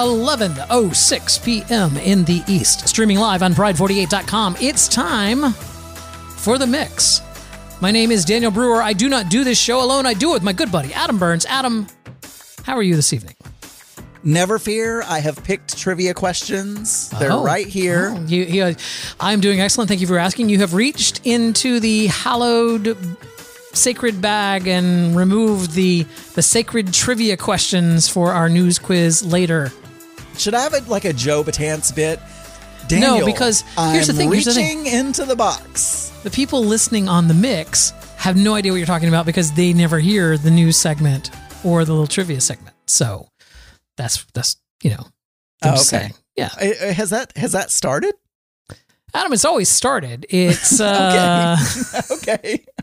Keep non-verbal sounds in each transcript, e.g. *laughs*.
11.06 p.m. in the East. Streaming live on Pride48.com. It's time for The Mix. My name is Daniel Brewer. I do not do this show alone. I do it with my good buddy, Adam Burns. Adam, how are you this evening? Never fear, I have picked trivia questions. They're Oh. right here. Oh, you, you, I'm doing excellent. Thank you for asking. You have reached into the hallowed sacred bag and removed the the sacred trivia questions for our news quiz later. Should I have a, like a Joe Batance bit? Daniel, no, because I'm here's the thing, here's the Reaching thing. into the box. The people listening on the mix have no idea what you're talking about because they never hear the news segment or the little trivia segment. So that's that's you know. I'm Oh, okay. saying. Yeah, Has that has that started? Adam, it's always started. It's *laughs* uh, okay. *laughs* okay. *laughs*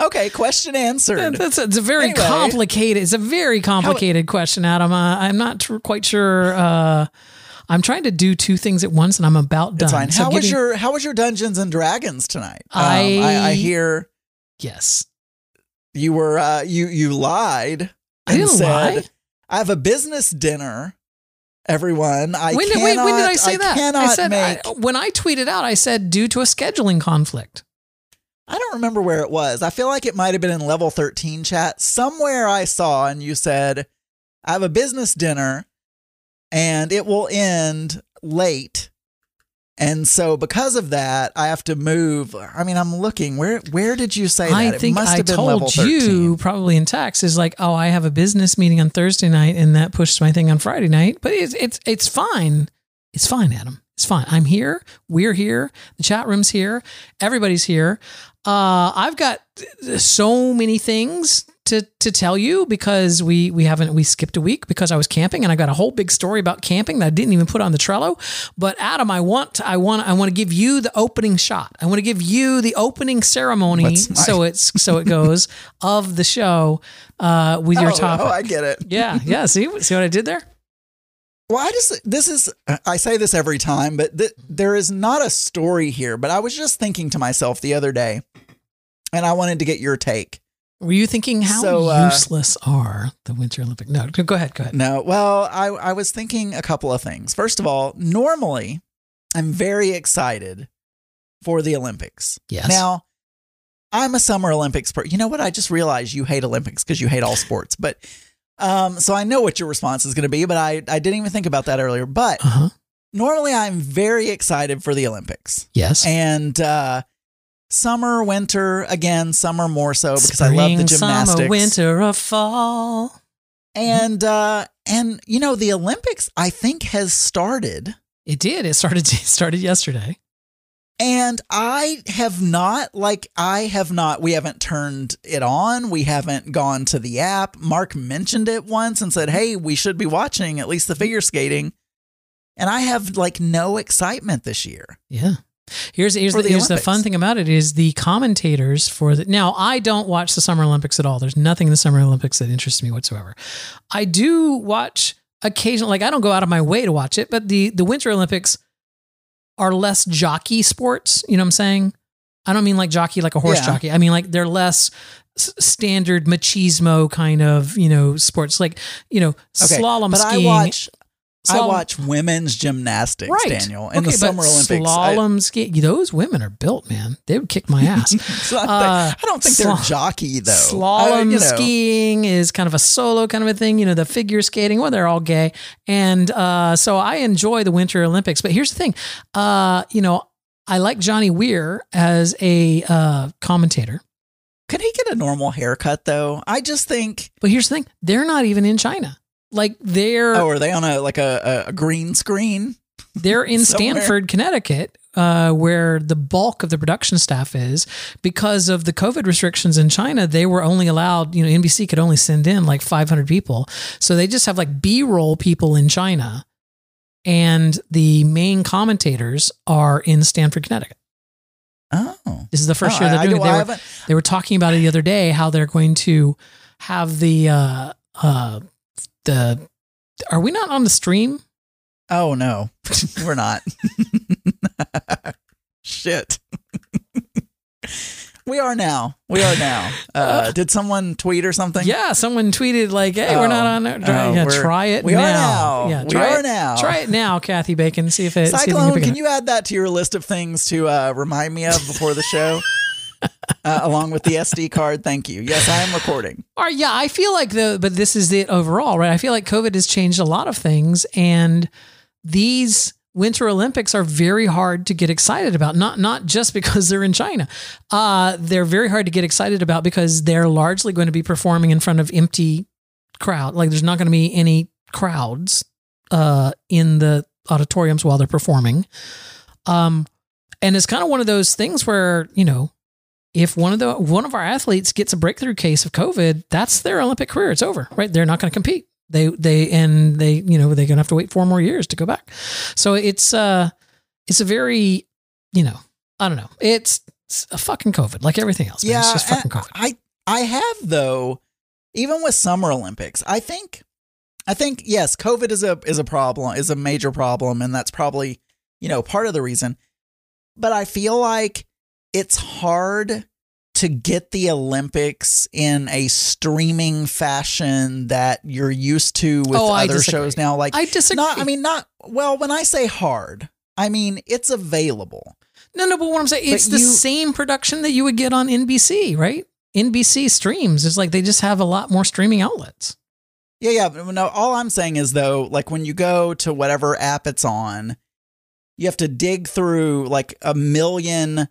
Okay. Question answered. That's it's a very Anyway. complicated. It's a very complicated question, Adam. Uh, I'm not tr- quite sure. Uh, I'm trying to do two things at once, and I'm about done. It's fine. So how was your How was your Dungeons and Dragons tonight? Um, I- I, I hear yes? you were uh, you you lied I and didn't said lie. I have a business dinner. Everyone, I when, did, cannot. wait, when did I say that? Cannot I said make. I, when I tweeted out. I said due to a scheduling conflict. I don't remember where it was. I feel like it might have been in level 13 chat. Somewhere I saw and you said, I have a business dinner and it will end late. And so because of that, I have to move. I mean, I'm looking. Where where did you say that? I it think must I have been told 13. you probably in text is like, oh, I have a business meeting on Thursday night, and that pushed my thing on Friday night. But it's it's it's fine. It's fine, Adam. It's fine. I'm here. We're here. The chat room's here. Everybody's here. Uh, I've got so many things to to tell you because we we haven't we skipped a week because I was camping and I got a whole big story about camping that I didn't even put on the Trello. But Adam, I want I want I want to give you the opening shot. I want to give you the opening ceremony. My- so it's so it goes of the show uh, with your oh, topic. Oh, I get it. yeah, yeah. See, see what I did there? Well, I just, this is, I say this every time, but th- there is not a story here. But I was just thinking to myself the other day, and I wanted to get your take. Were you thinking how So, uh, useless are the Winter Olympics? No, go ahead, go ahead. No, well, I, I was thinking a couple of things. First of all, normally I'm very excited for the Olympics. Yes. Now, I'm a Summer Olympics person. You know what? I just realized you hate Olympics because you hate all sports. But um, so I know what your response is going to be, but I, I didn't even think about that earlier. But Uh huh. normally I'm very excited for the Olympics. Yes. And uh, summer, winter, again, summer more so because I love the gymnastics. Summer, winter, or fall. And uh and you know the Olympics I think has started It did. It started. *laughs* It started yesterday. And I have not like I have not we haven't turned it on. We haven't gone to the app. Mark mentioned it once and said, "Hey, we should be watching at least the figure skating." And I have like no excitement this year. Yeah. Here's here's, the, the here's the fun thing about it is the commentators for the now I don't watch the Summer Olympics at all. There's nothing in the Summer Olympics that interests me whatsoever. I do watch occasionally like I don't go out of my way to watch it, but the the Winter Olympics are less jockey sports, you know what I'm saying? I don't mean like jockey like a horse Yeah. jockey. I mean like they're less s- standard machismo kind of, you know, sports like, you know, Okay, slalom but I skiing. I watch women's gymnastics, Right. Daniel, in Okay, the Summer Olympics. I- Slalom ski. Those women are built, man. They would kick my ass. *laughs* Uh, I don't think they're jockey though. Slalom I- you know. skiing is kind of a solo kind of a thing. You know, the figure skating, well, they're all gay. And uh, so I enjoy the Winter Olympics. But here's the thing uh, you know, I like Johnny Weir as a uh, commentator. Could he get a normal haircut though? I just think. But here's the thing they're not even in China. Like they're Oh, are they on a like a, a, green screen? they're in. *laughs* Stamford, Connecticut, uh, where the bulk of the production staff is because of the COVID restrictions in China. They were only allowed, you know, NBC could only send in like 500 people, so they just have like B-roll people in China, and the main commentators are in Stamford, Connecticut. Oh. This is the first Oh, year they're I doing it. They I were, they were talking about it the other day how they're going to have the uh uh the are we not on the stream Oh no, *laughs* we're not. *laughs* Shit. *laughs* we are now. We are now. Uh, did someone tweet or something? yeah someone tweeted like hey we're not Oh. on there try, Oh, yeah, try it we now. are now. yeah We are it, now. try it now kathy bacon see if it see if you Cyclone, can you add that to your list of things to uh, remind me of before the show? Uh, along with the SD card. Thank you. Yes, I am recording. All right, yeah, I feel like the but this is it overall, right? I feel like COVID has changed a lot of things, and these Winter Olympics are very hard to get excited about. Not not just because they're in China, uh, they're very hard to get excited about because they're largely going to be performing in front of empty crowd. Like there's not going to be any crowds uh, in the auditoriums while they're performing. Um, and it's kind of one of those things where you know if one of the one of our athletes gets a breakthrough case of COVID, that's their Olympic career. It's over, right? They're not going to compete. They they and they you know they're going to have to wait four more years to go back. So it's uh it's a very you know I don't know it's, it's a fucking COVID like everything else. man. Yeah, it's just fucking COVID. I I have though, even with Summer Olympics, I think I think yes, COVID is a is a problem, is a major problem, and that's probably you know part of the reason. But I feel like it's hard to get the Olympics in a streaming fashion that you're used to with Oh, other shows now. Like I disagree. not, I mean, not well. When I say hard, I mean it's available. No, no, but what I'm saying, But it's the same production that you would get on NBC, right? NBC streams. It's like they just have a lot more streaming outlets. Yeah, yeah. but No, all I'm saying is though, like when you go to whatever app it's on, you have to dig through like a million,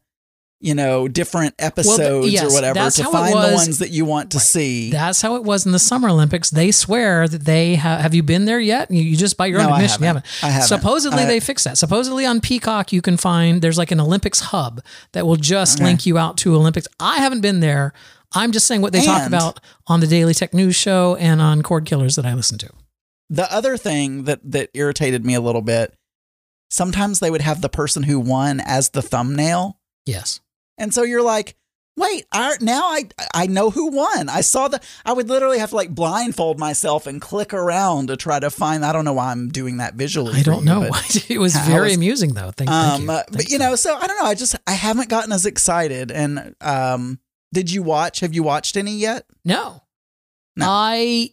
you know, different episodes yes, or whatever to find the ones that you want to see. That's how it was in the Summer Olympics. They swear that they have. Have you been there yet? You, you just buy your own No, I admission. You haven't. haven't. I haven't. Supposedly I- they fixed that. Supposedly on Peacock you can find there's like an Olympics hub that will just Okay. link you out to Olympics. I haven't been there. I'm just saying what they talk about on the Daily Tech News Show and on Cord Killers that I listen to. the other thing that that irritated me a little bit, sometimes they would have the person who won as the thumbnail. Yes. And so you're like, wait, I, now I I know who won. I saw the. I would literally have to like blindfold myself and click around to try to find. I don't know why I'm doing that visually. I don't you, know. *laughs* it was very was- amusing though. Thank, thank um, you. uh, but you know, so I don't know. I just I haven't gotten as excited. And um, did you watch? Have you watched any yet? No. No. I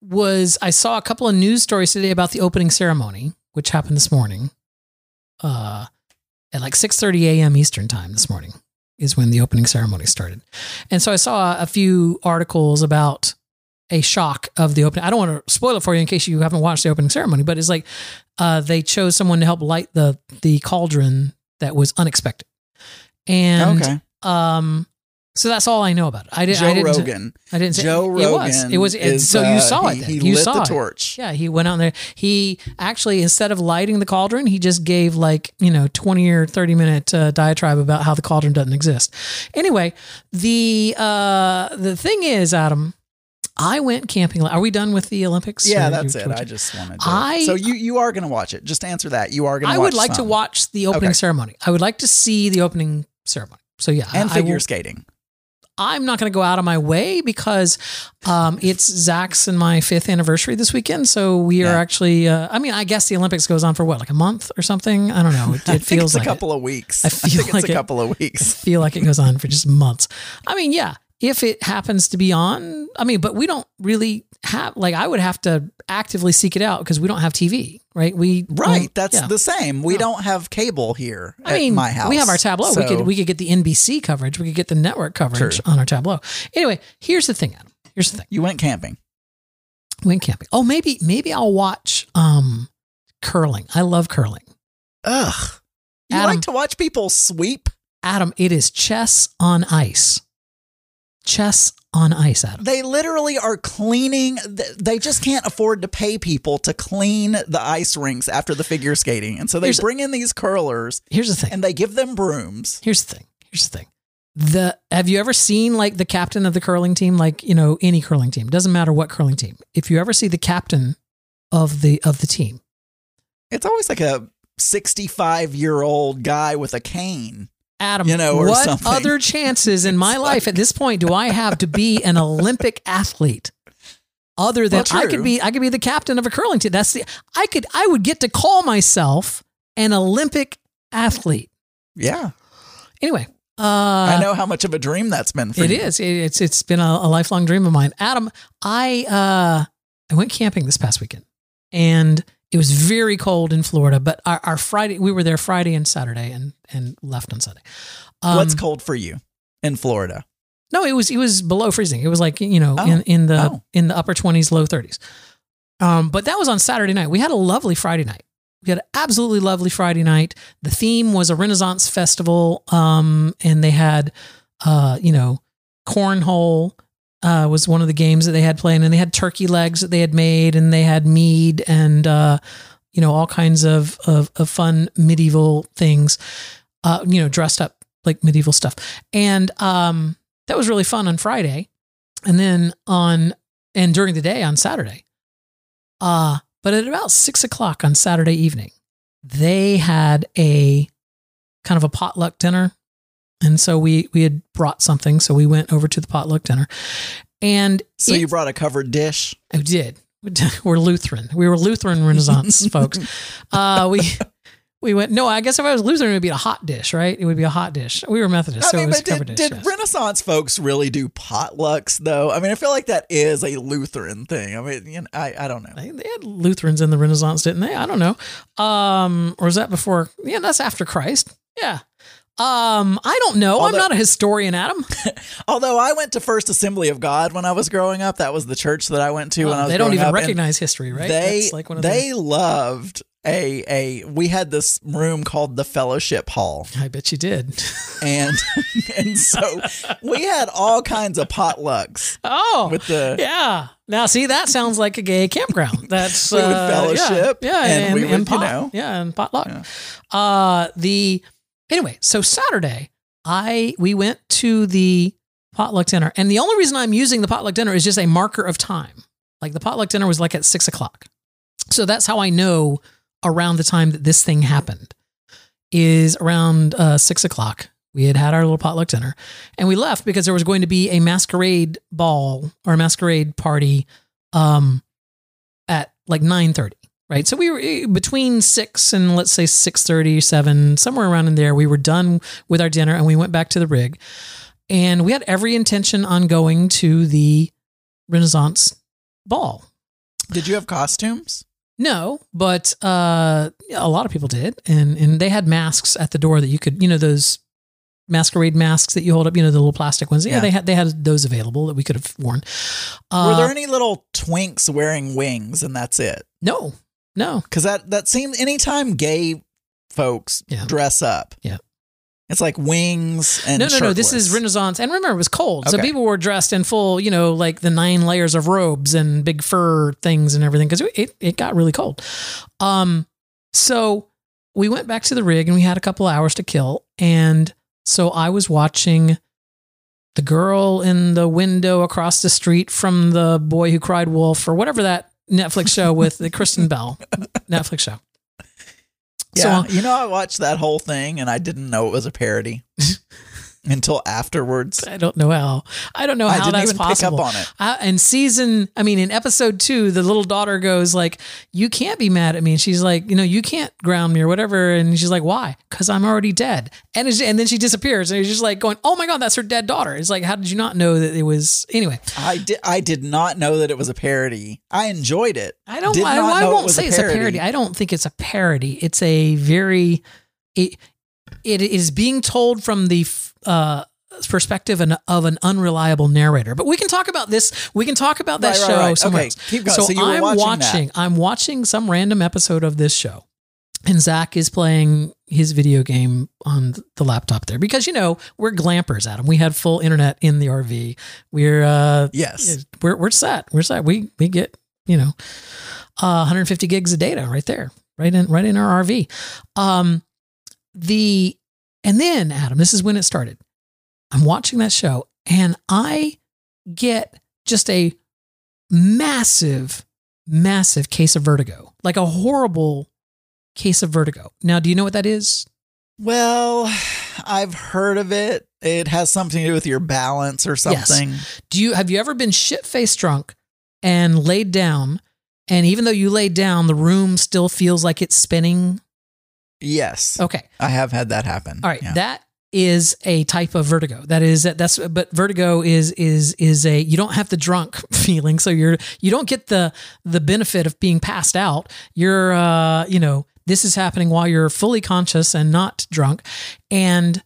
was I saw a couple of news stories today about the opening ceremony, which happened this morning. Uh at like 6:30 a.m. Eastern time this morning is when the opening ceremony started. And so I saw a few articles about a shock of the opening. I don't want to spoil it for you in case you haven't watched the opening ceremony, but it's like uh, they chose someone to help light the the cauldron that was unexpected. And okay, um so that's all I know about it. I, did, Joe I didn't Rogan. I didn't say Joe it Rogan. was. It was. It, is, so uh, you saw he, it. Then. He you lit saw the it. torch. Yeah, he went out there. He actually instead of lighting the cauldron, he just gave like you know twenty or thirty minute uh, diatribe about how the cauldron doesn't exist. Anyway, the uh the thing is, Adam, I went camping. Are we done with the Olympics? Yeah, that's it. I just wanted. To, I- so you you are going to watch it. Just answer that. You are going to. I would like to watch the opening Okay. ceremony. I would like to see the opening ceremony. So yeah, and I- I figure will- skating. I'm not going to go out of my way because um, it's Zach's and my fifth anniversary this weekend. So we are actually. Uh, I mean, I guess the Olympics goes on for what, like a month or something. I don't know. It, *laughs* it feels it's a like couple of weeks. I I, feel think like it's it- a couple of It. I weeks. feel like it goes on for just months. I mean, yeah. If it happens to be on, I mean, but we don't really have. Like, I would have to actively seek it out because we don't have TV, right? We Right. That's yeah. the same. We Yeah. don't have cable here I at mean, my house. we have our Tablo. we could we could get the NBC coverage. We could get the network coverage True. on our Tablo. Anyway, here's the thing, Adam. Here's the thing. You went camping. Went camping. Oh, maybe maybe I'll watch um curling. I love curling. Ugh. You Adam- like to watch people sweep? Adam, it is chess on ice. Chess on ice, Adam. They literally are cleaning. They just can't afford to pay people to clean the ice rinks after the figure skating, and so they Here's- bring in these curlers Here's the thing. and they give them brooms. Here's the thing. Here's the thing. The have you ever seen like the captain of the curling team, like you know any curling team, doesn't matter what curling team. If you ever see the captain of the of the team, It's always like a sixty-five-year-old guy with a cane. Adam, You know, what something. other chances in my life at this point do I have to be an Olympic athlete? Other than Well, I could be, I could be the captain of a curling team. That's the I could, I would get to call myself an Olympic athlete. Yeah, Anyway, uh, I know how much of a dream that's been for It you. is. It- It's it's been a, a lifelong dream of mine. Adam, I uh I went camping this past weekend and it was very cold in Florida, but our, our Friday we were there Friday and Saturday and and left on Sunday. Um, What's cold for you in Florida? No, it was it was below freezing. It was like, you know, Oh. in in the Oh. in the upper 20s, low 30s. Um but that was on Saturday night. We had a lovely Friday night. We had an absolutely lovely Friday night. The theme was a Renaissance festival um and they had uh you know, cornhole uh, was one of the games that they had playing, and they had turkey legs that they had made, and they had mead and uh, you know all kinds of, of of fun medieval things, uh, you know, dressed up like medieval stuff, and um, that was really fun on Friday, and then on and during the day on Saturday, uh, but at about six o'clock on Saturday evening, they had a kind of a potluck dinner and so we we had brought something, so we went over to the potluck dinner, and So it- you brought a covered dish. I did. *laughs* We're Lutheran. We were Lutheran Renaissance *laughs* folks. Uh, we we went. No, I guess if I was Lutheran, it would be a hot dish, right? It would be a hot dish. We were Methodist, I so mean, it was but did, covered dish. did yes. Renaissance folks really do potlucks though? I mean, I feel like that is a Lutheran thing. I mean, you know, I I don't know. They, they had Lutherans in the Renaissance, didn't they? I don't know. Um, or was that before? Yeah, that's after Christ. Yeah. Um, I don't know. I'm not a historian, Adam. *laughs* Although I went to First Assembly of God when I was growing up, that was the church that I went to when I was. Oh, they don't even and recognize history, right? They That's like one of they loved a a. We had this room called the Fellowship Hall, I bet you did. and *laughs* and so we had all kinds of potlucks Oh, with the. yeah. Now, see, that sounds like a gay campground. That's *laughs* We would uh, fellowship, yeah, yeah, and and, we would, and you pot, know. yeah, and potluck. Uh, the anyway, so Saturday, I we went to the potluck dinner, and the only reason I'm using the potluck dinner is just a marker of time. Like the potluck dinner was like at six o'clock, so that's how I know around the time that this thing happened is around uh, six o'clock. We had had our little potluck dinner, and we left because there was going to be a masquerade ball or a masquerade party um, at like nine thirty. Right, so we were eh, between six and let's say six thirty, seven, somewhere around in there. We were done with our dinner, and we went back to the rig, and we had every intention on going to the Renaissance ball. Did you have costumes? No, but uh, a lot of people did, and and they had masks at the door that you could, you know, those masquerade masks that you hold up, you know, the little plastic ones. Yeah, Yeah. they had they had those available that we could have worn. Uh, Were there any little twinks wearing wings, and that's it? no, no. Because that that seems anytime gay folks Yeah. dress up, Yeah. it's like wings and no, no, no. This is. Renaissance, and remember, it was cold, so people were dressed in full, you know, like the nine layers of robes and big fur things and everything because it it got really cold. Um, so we went back to the rig and we had a couple hours to kill, and so I was watching the girl in the window across the street from the boy who cried wolf or whatever that Netflix show with the Kristen *laughs* Bell Netflix show. Yeah, So you know, I watched that whole thing and I didn't know it was a parody *laughs* until afterwards. I don't know how. I don't know I how didn't that's even possible. pick up on it. And season, I mean, in episode two, the little daughter goes like, "You can't be mad at me." And she's like, "You know, you can't ground me or whatever." And she's like, "Why?" Because I'm already dead. And it's, and then she disappears, and it's just like going, "Oh my god, that's her dead daughter." It's like, how did you not know that it was? Anyway, I did. I did not know that it was a parody. I enjoyed it. I don't. Did I, I it won't was say it's a parody. parody. I don't think it's a parody. It's a very. It it is being told from the uh, perspective of an unreliable narrator. But we can talk about this. We can talk about that Right, right, show right. somewhere Okay, else. keep going. So, So I'm watching watching. I'm watching some random episode of this show, and Zach is playing his video game on the laptop there because you know we're glampers, Adam. We had full internet in the RV. We're uh, Yes. we're we're set. We're set. We we get you know uh, 150 gigs of data right there, right in right in our RV. Um, the and then Adam, this is when it started. I'm watching that show and I get just a massive, massive case of vertigo, like a horrible case of vertigo. Now, do you know what that is? Well, I've heard of it. It has something to do with your balance or Yes. something. Do you have you ever been shit faced drunk and laid down, and even though you laid down, the room still feels like it's spinning? Yes. Okay, I have had that happen. all right, Yeah. that is a type of vertigo. That is that's but vertigo is is is a you don't have the drunk *laughs* feeling, so you're you don't get the the benefit of being passed out. You're uh you know this is happening while you're fully conscious and not drunk, and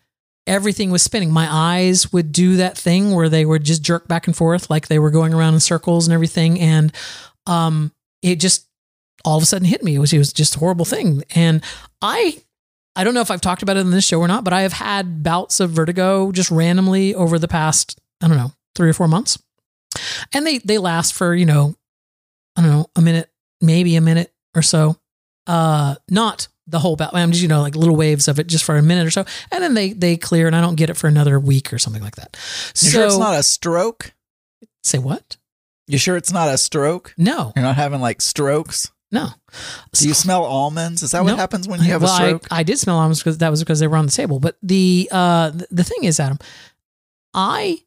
everything was spinning. My eyes would do that thing where they would just jerk back and forth like they were going around in circles and everything. And um, it just all of a sudden hit me. It was, it was just a horrible thing. And I, I don't know if I've talked about it in this show or not, but I have had bouts of vertigo just randomly over the past, I don't know, three or four months. And they, they last for, you know, I don't know, a minute, maybe a minute or so. Uh, not the whole bout. I'm just, you know, like little waves of it just for a minute or so. And then they, they clear and I don't get it for another week or something like that. You so sure it's not a stroke? say what? You sure it's not a stroke? No, You're not having like strokes? No. Do you smell almonds? Is that what happens when you have well, a stroke? I, I did smell almonds because that was because they were on the table. But the uh the thing is, Adam, I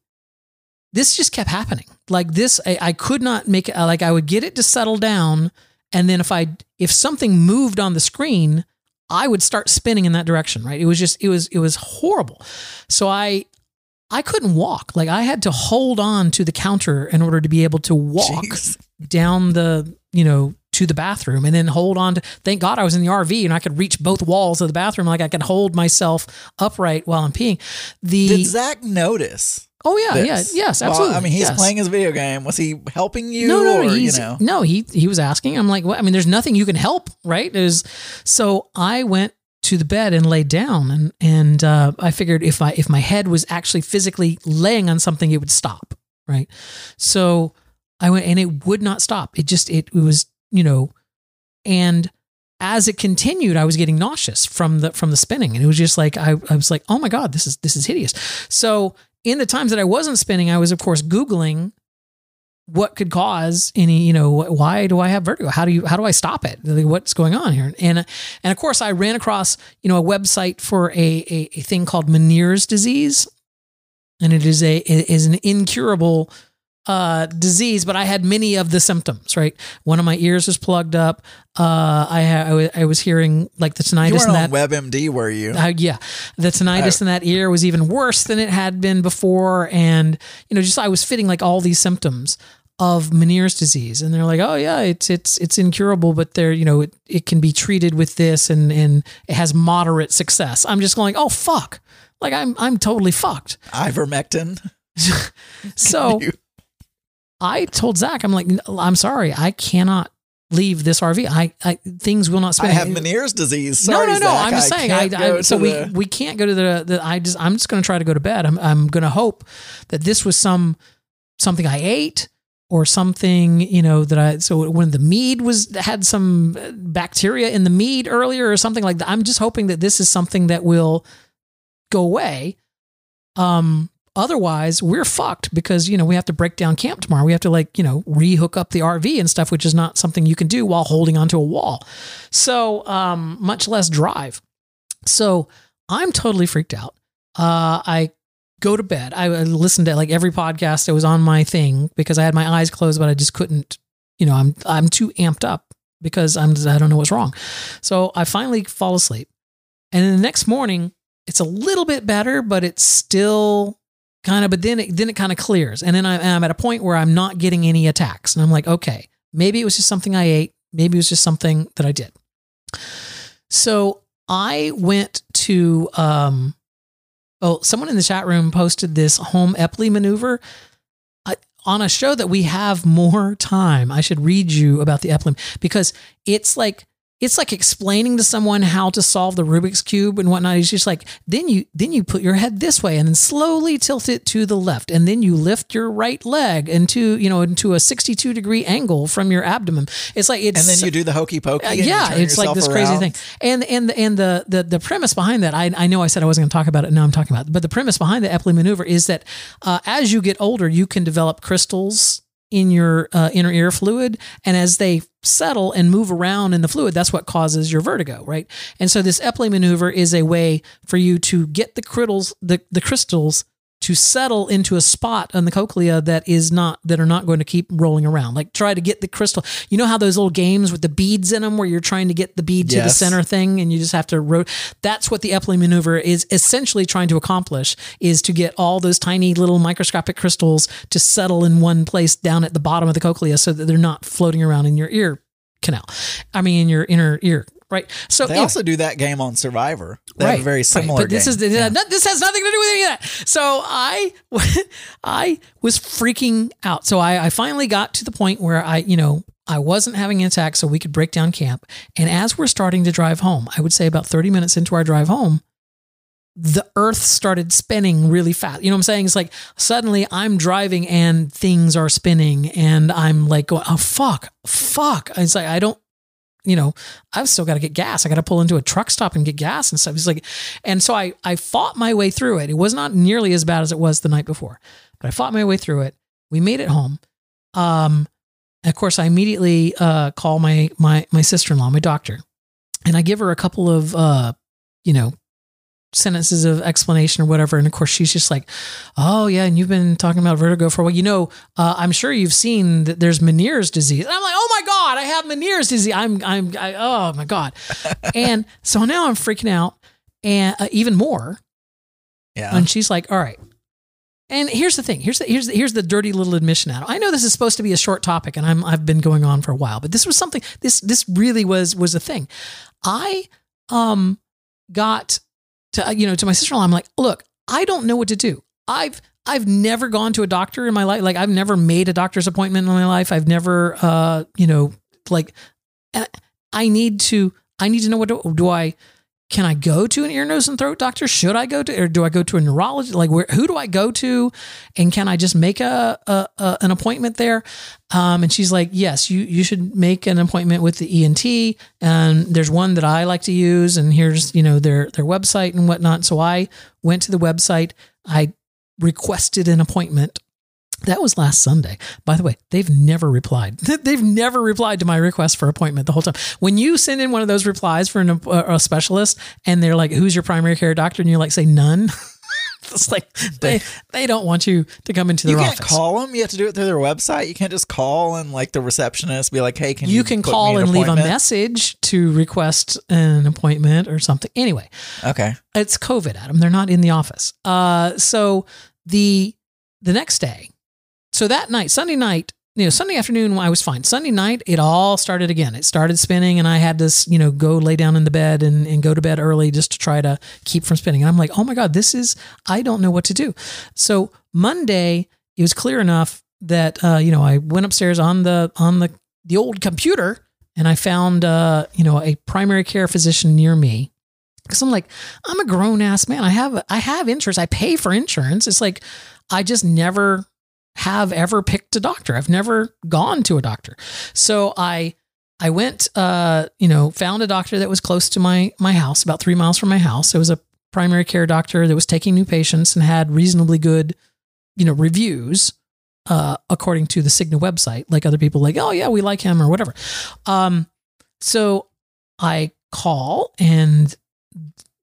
this just kept happening. Like this, I, I could not make it. Like I would get it to settle down, and then if I if something moved on the screen, I would start spinning in that direction. Right? It was just it was it was horrible. So I. I couldn't walk. Like I had to hold on to the counter in order to be able to walk Jeez. down the you know to the bathroom and then hold on to thank god i was in the rv and i could reach both walls of the bathroom like i could hold myself upright while i'm peeing the Did Zach notice? oh yeah this? yeah yes Well, absolutely I mean, he's yes. playing his video game. Was he helping you? no no or, he's you know? no he he was asking i'm like well, i mean there's nothing you can help right there's so i went to the bed and laid down and and uh, i figured if i if my head was actually physically laying on something it would stop right so i went and it would not stop it just it, it was you know and as it continued i was getting nauseous from the from the spinning. And it was just like I, I was like oh my god this is this is hideous. So in the times that i wasn't spinning i was of course googling what could cause any you know why do i have vertigo? How do you how do i stop it? Like, what's going on here? And and of course i ran across you know a website for a a, a thing called meniere's disease. And it is a it is an incurable uh, disease, but I had many of the symptoms. Right, one of my ears was plugged up. Uh, I, ha- I was hearing like the tinnitus. You tinnitus weren't and that. on WebMD, were you? Uh, yeah, the tinnitus in that ear was even worse than it had been before, and you know, just I was fitting like all these symptoms of Meniere's disease, and they're like, oh yeah, it's it's it's incurable, but they're you know it, it can be treated with this, and and it has moderate success. I'm just going, oh fuck, like I'm I'm totally fucked. Ivermectin. *laughs* So *laughs* You- I told Zach, I'm like, I'm sorry, I cannot leave this RV. I, I things will not spin. I have Meniere's disease. Sorry, no, no, no. Zach, I'm just saying. I, can't I, go so we the- we can't go to the, the. I just I'm just going to try to go to bed. I'm I'm going to hope that this was some something I ate or something you know that I. So when the mead was had some bacteria in the mead earlier or something like that. I'm just hoping that this is something that will go away. Um. Otherwise, we're fucked because you know we have to break down camp tomorrow. We have to like you know rehook up the RV and stuff, which is not something you can do while holding onto a wall. So, um, much less drive. So I'm totally freaked out. Uh, I go to bed. I listened to like every podcast that was on my thing because I had my eyes closed, but I just couldn't. You know, I'm I'm too amped up because I'm I don't know what's wrong. So I finally fall asleep, and then the next morning it's a little bit better, but it's still kind of. But then it then it kind of clears, and then I, I'm at a point where I'm not getting any attacks, and I'm like, okay, maybe it was just something I ate. Maybe it was just something that I did. So I went to um oh someone in the chat room posted this home Epley maneuver on a show that we have more time. I should read you about the Epley because it's like it's like explaining to someone how to solve the Rubik's cube and whatnot. He's just like then you then you put your head this way and then slowly tilt it to the left, and then you lift your right leg into you know into a sixty two degree angle from your abdomen. It's like it's and then you do the hokey pokey. uh, yeah, it's like this crazy thing. And and and the the the premise behind that, I I know I said I wasn't going to talk about it. Now I'm talking about it. But the premise behind the Epley maneuver is that uh, as you get older, you can develop crystals in your uh, inner ear fluid, and as they settle and move around in the fluid, that's what causes your vertigo, right? And so this Epley maneuver is a way for you to get the crystals the the crystals to settle into a spot on the cochlea that is not that are not going to keep rolling around. Like try to get the crystal. You know how those little games with the beads in them, where you're trying to get the bead to the center thing, and you just have to rotate. That's what the Epley maneuver is essentially trying to accomplish: is to get all those tiny little microscopic crystals to settle in one place down at the bottom of the cochlea, so that they're not floating around in your ear canal. I mean, in your inner ear. Right. So They also do that game on Survivor. They have a very similar But this game. is Yeah. this has nothing to do with any of that. So I *laughs* I was freaking out. So I, I finally got to the point where I, you know, I wasn't having an attack, so we could break down camp. And as we're starting to drive home, I would say about 30 minutes into our drive home, the earth started spinning really fast. You know what I'm saying? It's like suddenly I'm driving and things are spinning and I'm like going, oh fuck, fuck. It's like I don't you know, I've still got to get gas. I got to pull into a truck stop and get gas and stuff. It's like, and so I, I fought my way through it. It was not nearly as bad as it was the night before, but I fought my way through it. We made it home. Um, of course, I immediately uh, call my my my sister in law, my doctor, and I give her a couple of uh, you know sentences of explanation or whatever. And of course, she's just like, "Oh yeah, and you've been talking about vertigo for a while. You know, uh, I'm sure you've seen that there's Meniere's disease." And I'm like, "Oh my god, I have Meniere's disease. I'm I'm I, oh my god." *laughs* and so now I'm freaking out, and uh, even more. yeah. And she's like, "All right." And here's the thing. Here's the here's the, here's the dirty little admission. Adam. I know this is supposed to be a short topic, and I'm I've been going on for a while, but this was something. This this really was was a thing. I um got to uh, you know to my sister in law. I'm like, look, I don't know what to do. I've I've never gone to a doctor in my life. Like I've never made a doctor's appointment in my life. I've never uh you know like uh, I need to I need to know what do I can I go to an ear, nose, and throat doctor? Should I go to, or do I go to a neurologist? Like, where, who do I go to? And can I just make a, a, a an appointment there? Um, and she's like, yes, you you should make an appointment with the ENT. And there's one that I like to use, and here's you know their their website and whatnot. So I went to the website. I requested an appointment. That was last Sunday. By the way, they've never replied. *laughs* They've never replied to my request for appointment the whole time. When you send in one of those replies for an, a specialist and they're like, who's your primary care doctor? And you like say none. *laughs* it's like they, they don't want you to come into you their can't office. call them. You have to do it through their website. You can't just call and like the receptionist be like, "Hey, can you?" you can call an and leave a message to request an appointment or something. Anyway, Okay. it's COVID, Adam. They're not in the office. Uh, so the the next day, so that night, Sunday night, you know, Sunday afternoon, I was fine. Sunday night, it all started again. It started spinning, and I had to, you know, go lay down in the bed and, and go to bed early just to try to keep from spinning. And I'm like, oh my god, this is I don't know what to do. So Monday, it was clear enough that uh, you know I went upstairs on the on the the old computer and I found uh, you know a primary care physician near me because I'm like, I'm a grown ass man. I have I have insurance. I pay for insurance. It's like I just never have ever picked a doctor. I've never gone to a doctor. So I I went uh, you know, found a doctor that was close to my my house, about 3 miles from my house. It was a primary care doctor that was taking new patients and had reasonably good, you know, reviews. Uh, according to the Cigna website, like other people, like, oh yeah, we like him or whatever. Um, so I call and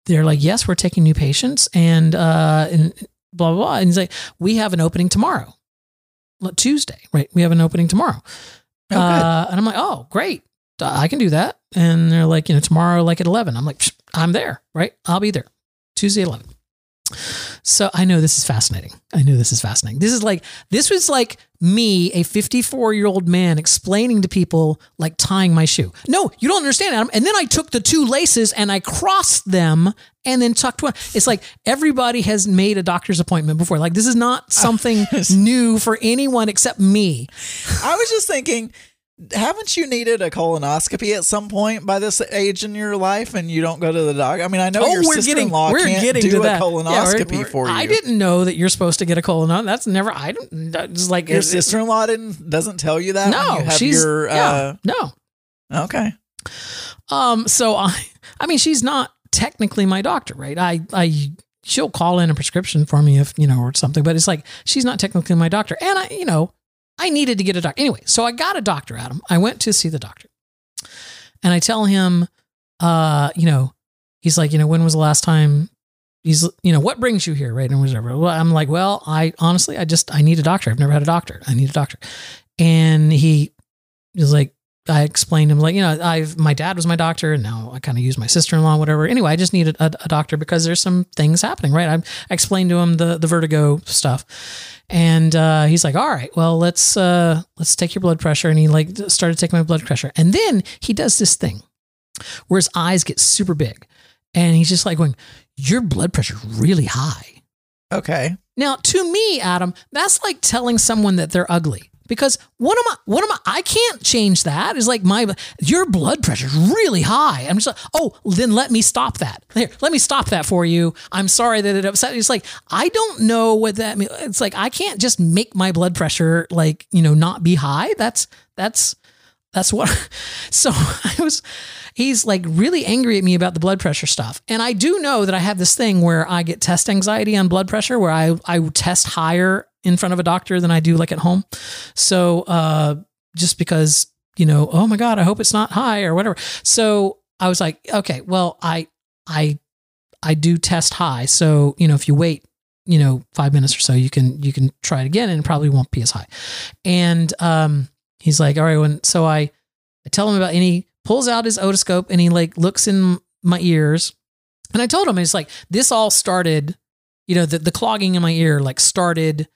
they're like, yes, we're taking new patients and, uh, and blah, blah, blah. And he's like, we have an opening tomorrow, Tuesday, right? We have an opening tomorrow. Oh, uh, and I'm like, oh, great. I can do that. And they're like, you know, tomorrow, like at 11. I'm like, I'm there, right? I'll be there Tuesday, 11. So I know this is fascinating. I know this is fascinating. This is like, this was like me, a 54 year old man, explaining to people, like tying my shoe. No, you don't understand, Adam. And then I took the two laces and I crossed them and then tucked one. It's like everybody has made a doctor's appointment before. Like, this is not *laughs* something new for anyone except me. I was just thinking, haven't you needed a colonoscopy at some point by this age in your life, and you don't go to the doctor? I mean, I know your sister-in-law Oh, we're can't getting do a that. Yeah, colonoscopy we're- we're- for you. I didn't know that you're supposed to get a colonoscopy. That's never. I don't. It's like Your sister-in-law didn't doesn't tell you that. No, you have she's your, yeah, no. uh, okay. Um, so I, I mean, she's not technically my doctor, right? I, I, she'll call in a prescription for me if you know or something, but it's like she's not technically my doctor, and I, you know, I needed to get a doctor anyway. So I got a doctor, Adam. I went to see the doctor, and I tell him, uh, you know, he's like, you know, when was the last time? He's, you know, what brings you here, right? And whatever. Well, I'm like, well, I honestly, I just, I need a doctor. I've never had a doctor. I need a doctor, and he was like, I explained to him like, you know, I've my dad was my doctor, and now I kind of use my sister in law, whatever. Anyway, I just needed a, a doctor because there's some things happening, right? I, I explained to him the the vertigo stuff, and uh, he's like, all right, well, let's uh, let's take your blood pressure, and he like started taking my blood pressure, and then he does this thing where his eyes get super big, and he's just like going, your blood pressure's really high. Okay. Now, to me, Adam, that's like telling someone that they're ugly. Because what am I? What am I? I can't change that. It's like my your blood pressure is really high. I'm just like, oh, then let me stop that. Here, let me stop that for you. I'm sorry that it upset. It's like I don't know what that means. It's like I can't just make my blood pressure like you know not be high. That's that's that's what. *laughs* So I was, he's like really angry at me about the blood pressure stuff. And I do know that I have this thing where I get test anxiety on blood pressure, where I, I test higher in front of a doctor than I do like at home. So, uh, just because, you know, oh my God, I hope it's not high or whatever. So I was like, okay, well, I, I, I do test high. So, you know, if you wait, you know, five minutes or so, you can, you can try it again and it probably won't be as high. And, um, he's like, all right, when, so I, I tell him about, and he pulls out his otoscope and he like looks in my ears. And I told him, it's like, this all started, you know, the, the clogging in my ear like started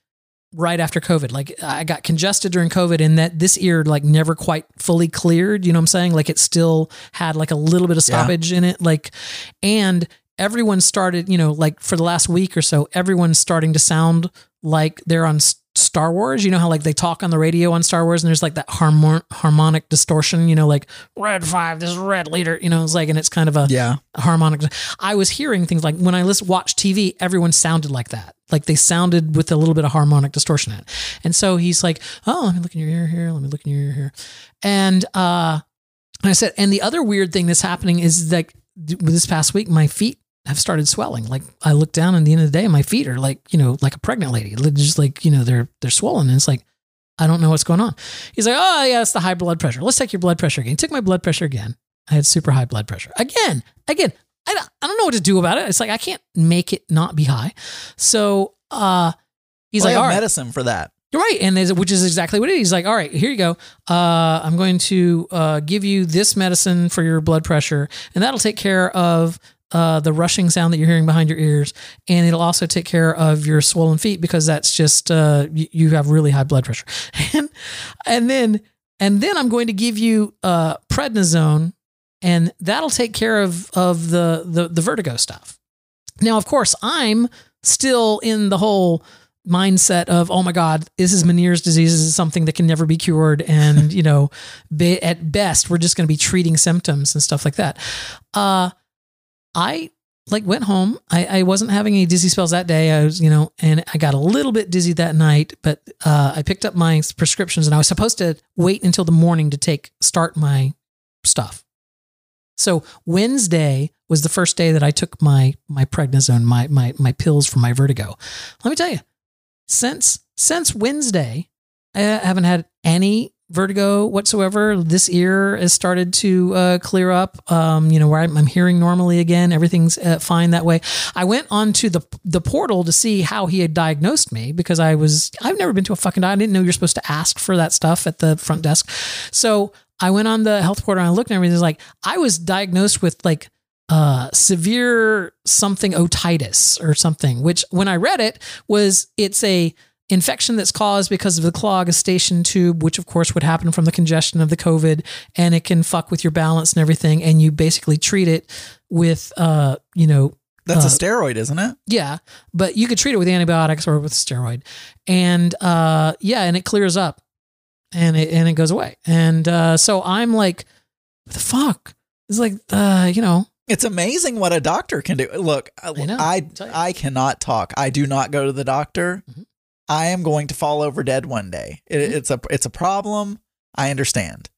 right after COVID. Like I got congested during COVID and that this ear like never quite fully cleared. You know what I'm saying? Like it still had like a little bit of Yeah. stoppage in it. Like, and everyone started, you know, like for the last week or so, everyone's starting to sound like they're on Star Wars. You know how like they talk on the radio on Star Wars and there's like that harmon- harmonic distortion, you know, like red five, this is red leader, you know, it's like, and it's kind of a Yeah. harmonic. I was hearing things like when I listen, watch TV, everyone sounded like that. Like they sounded with a little bit of harmonic distortion in it. And so he's like, oh, let me look in your ear here. Let me look in your ear here. And, uh, and I said, and the other weird thing that's happening is like this past week, my feet have started swelling. Like I look down and at the end of the day, my feet are like, you know, like a pregnant lady, just like, you know, they're, they're swollen. And it's like, I don't know what's going on. He's like, oh yeah, it's the high blood pressure. Let's take your blood pressure again. He took my blood pressure again. I had super high blood pressure again, again. I don't, I don't know what to do about it. It's like, I can't make it not be high. So, uh, he's Well, like, all right. medicine for that. You're Right, and which is exactly what it is. He's like, all right, here you go. Uh, I'm going to uh, give you this medicine for your blood pressure, and that'll take care of uh, the rushing sound that you're hearing behind your ears, and it'll also take care of your swollen feet because that's just uh, you, have really high blood pressure. *laughs* And and then and then I'm going to give you uh, prednisone, and that'll take care of of the the, the vertigo stuff. Now, of course, I'm still in the whole mindset of oh my god this is meniere's disease this is something that can never be cured and you know be, at best we're just going to be treating symptoms and stuff like that uh i like went home. I, I wasn't having any dizzy spells that day. I was you know and i got a little bit dizzy that night but uh i picked up my prescriptions and i was supposed to wait until the morning to take start my stuff. So Wednesday was the first day that I took my my prednisone, my my my pills for my vertigo. Let me tell you, since since Wednesday, I haven't had any vertigo whatsoever. This ear has started to uh, clear up. Um, you know where I'm, I'm hearing normally again. Everything's uh, fine that way. I went onto the the portal to see how he had diagnosed me because I was I've never been to a fucking I didn't know you're supposed to ask for that stuff at the front desk. So I went on the health portal and I looked and everything. It's like I was diagnosed with like uh severe something otitis or something which when i read it was it's a infection that's caused because of the clog eustachian tube which of course would happen from the congestion of the covid and it can fuck with your balance and everything and you basically treat it with uh you know That's Uh, a steroid, isn't it? yeah, but you could treat it with antibiotics or with steroid. And uh yeah, and it clears up. and it and it goes away. And uh, so I'm like, what the fuck? It's like, uh, you know, It's amazing what a doctor can do. Look, I. I, I cannot talk. I do not go to the doctor. Mhm. I am going to fall over dead one day. It, Mm-hmm. It's a it's a problem. I understand.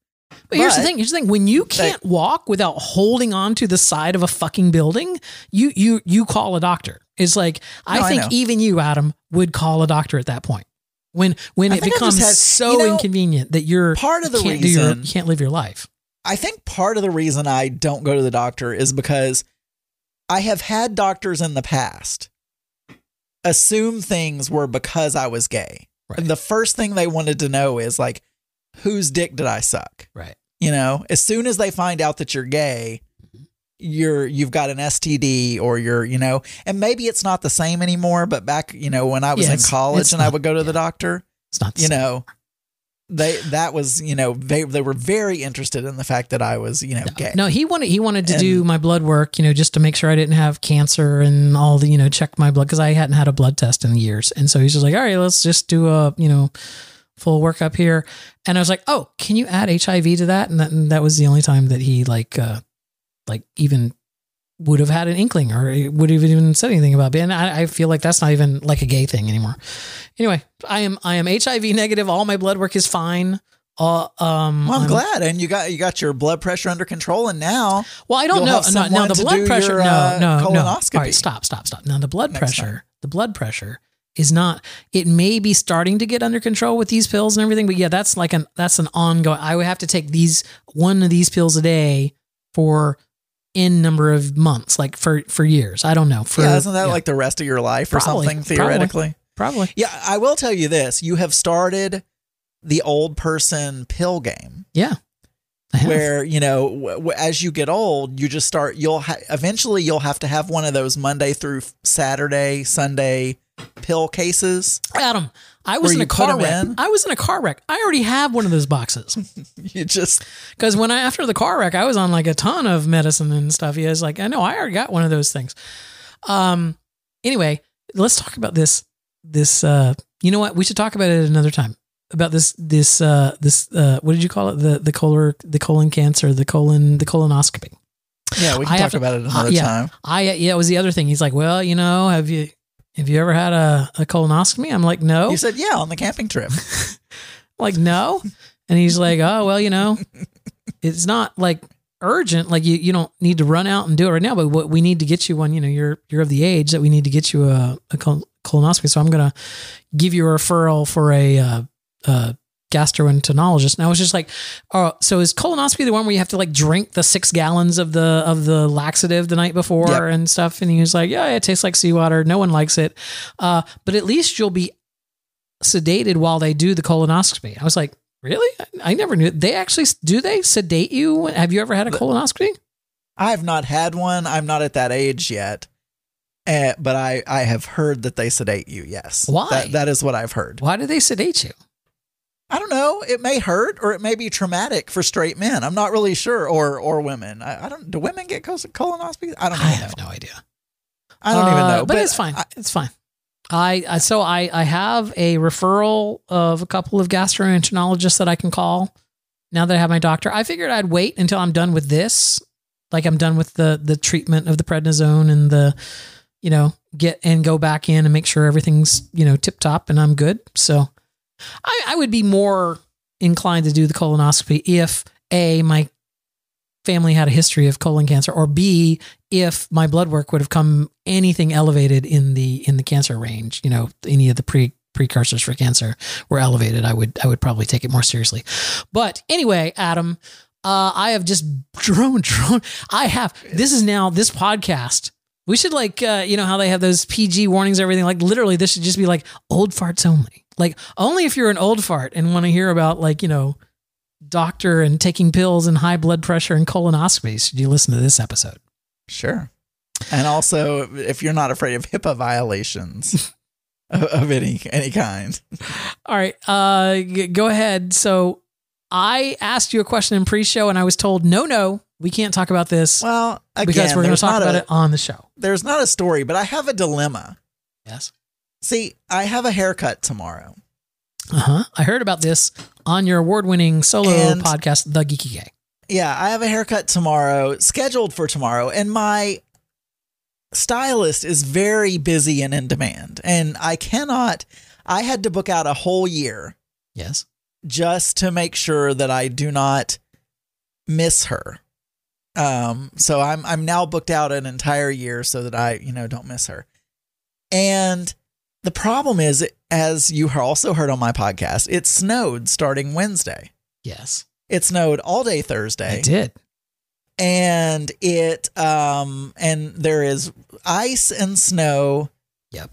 But here's the thing. Here's the thing. When you can't walk without holding on to the side of a fucking building, you you you call a doctor. It's like I No, I think know. even you, Adam, would call a doctor at that point. When when I it I becomes had- so you know, inconvenient that you're part of the can't do your, reason- can't live your life. I think part of the reason I don't go to the doctor is because I have had doctors in the past assume things were because I was gay. Right. And the first thing they wanted to know is like, whose dick did I suck? Right. You know, as soon as they find out that you're gay, you're you've got an STD or you're, you know, and maybe it's not the same anymore, but back, you know, when I was Yeah, in college and I would go to the doctor, It's not the you same. know, they that was, you know, they they were very interested in the fact that I was, you know, gay. No, he wanted he wanted to And- do my blood work, you know, just to make sure I didn't have cancer and all the, you know, check my blood because I hadn't had a blood test in years. And so he's just like, all right, let's just do a, you know, full workup here. And I was like, oh, can you add HIV to that? And that, and that was the only time that he like, uh, like even would have had an inkling or would have even said anything about. And I, I feel like that's not even like a gay thing anymore. Anyway, I am I am HIV negative. All my blood work is fine. Uh, um, Well, I'm, I'm- glad, and you got you got your blood pressure under control, and now Well, I don't know. No, no, someone the blood pressure. your, no, uh, no, no. All colonoscopy. stop, stop, stop. Now the blood Next pressure. time. The blood pressure is not. It may be starting to get under control with these pills and everything, but yeah, that's like an that's an ongoing. I would have to take these one of these pills a day for in number of months, like for for years. I don't know. For yeah, isn't that yeah, like the rest of your life or Probably, something theoretically? probably? Yeah, I will tell you this: you have started the old person pill game, Yeah. Where you know, w- w- as you get old, you just start. You'll ha- eventually you'll have to have one of those Monday through Saturday, Sunday pill cases. Adam, I was in a car wreck. in? I was in a car wreck. I already have one of those boxes. *laughs* You just Because when I after the car wreck, I was on like a ton of medicine and stuff. He was like, I know, I already got one of those things. Um. Anyway, let's talk about this. This. Uh. You know what? We should talk about it another time. About this. This. Uh. This. Uh. What did you call it? The the colon the colon cancer. The colon the colonoscopy. yeah, we I can have talk to- about it uh, another yeah. time. I. Yeah. It was the other thing. He's like, well, you know, have you have you ever had a, a colonoscopy? I'm like, no. He said yeah on the camping trip. *laughs* like no and he's like oh well you know it's not like urgent like you, you don't need to run out and do it right now but what we need to get you one you know you're you're of the age that we need to get you a, a colonoscopy so i'm gonna give you a referral for a uh, uh gastroenterologist and i was just like oh so is colonoscopy the one where you have to like drink the six gallons of the of the laxative the night before Yep. and stuff and he was like yeah it tastes like seawater no one likes it uh but at least you'll be sedated while they do the colonoscopy. I was like, really? I, I never knew. They actually do they sedate you? Have you ever had a colonoscopy? I have not had one. I'm not at that age yet. Uh, but I, I have heard that they sedate you. Yes. Why? That, that is what I've heard. Why do they sedate you? I don't know. It may hurt or it may be traumatic for straight men. I'm not really sure. Or or women. I, I don't. Do women get col- colonoscopies? I don't I have know. no idea. I don't even Uh, know. but, it's fine. I- it's fine. I, I so I I have a referral of a couple of gastroenterologists that I can call now that I have my doctor. I figured I'd wait until I'm done with this, like I'm done with the the treatment of the prednisone and the, you know, get and go back in and make sure everything's you know tip top and I'm good. So, I I would be more inclined to do the colonoscopy if a my family had a history of colon cancer or b if my blood work would have come anything elevated in the in the cancer range you know any of the pre precursors for cancer were elevated i would i would probably take it more seriously. But anyway adam uh i have just *laughs* drone drone i have this is now this podcast we should like uh you know how they have those pg warnings and everything? Like literally this should just be like old farts only. Like only if you're an old fart and want to hear about like you know doctor and taking pills and high blood pressure and colonoscopies. Should you listen to this episode? Sure. And also, if you're not afraid of HIPAA violations *laughs* of, of any any kind, *laughs* All right, uh, g- go ahead. So I asked you a question in pre-show, and I was told, no, no, we can't talk about this well, again, because we're going to talk about a, it on the show. There's not a story, but I have a dilemma. Yes. See, I have a haircut tomorrow, Uh huh. I heard about this on your award winning solo And- podcast, The Geeky Gay. Yeah, I have a haircut tomorrow, scheduled for tomorrow, and my stylist is very busy and in demand. And I cannot, I had to book out a whole year Yes. just to make sure that I do not miss her. Um, so I'm I'm now booked out an entire year so that I, you know, don't miss her. And the problem is, as you also heard on my podcast, it snowed starting Wednesday. Yes. It snowed all day Thursday I did. and it um and there is ice and snow Yep.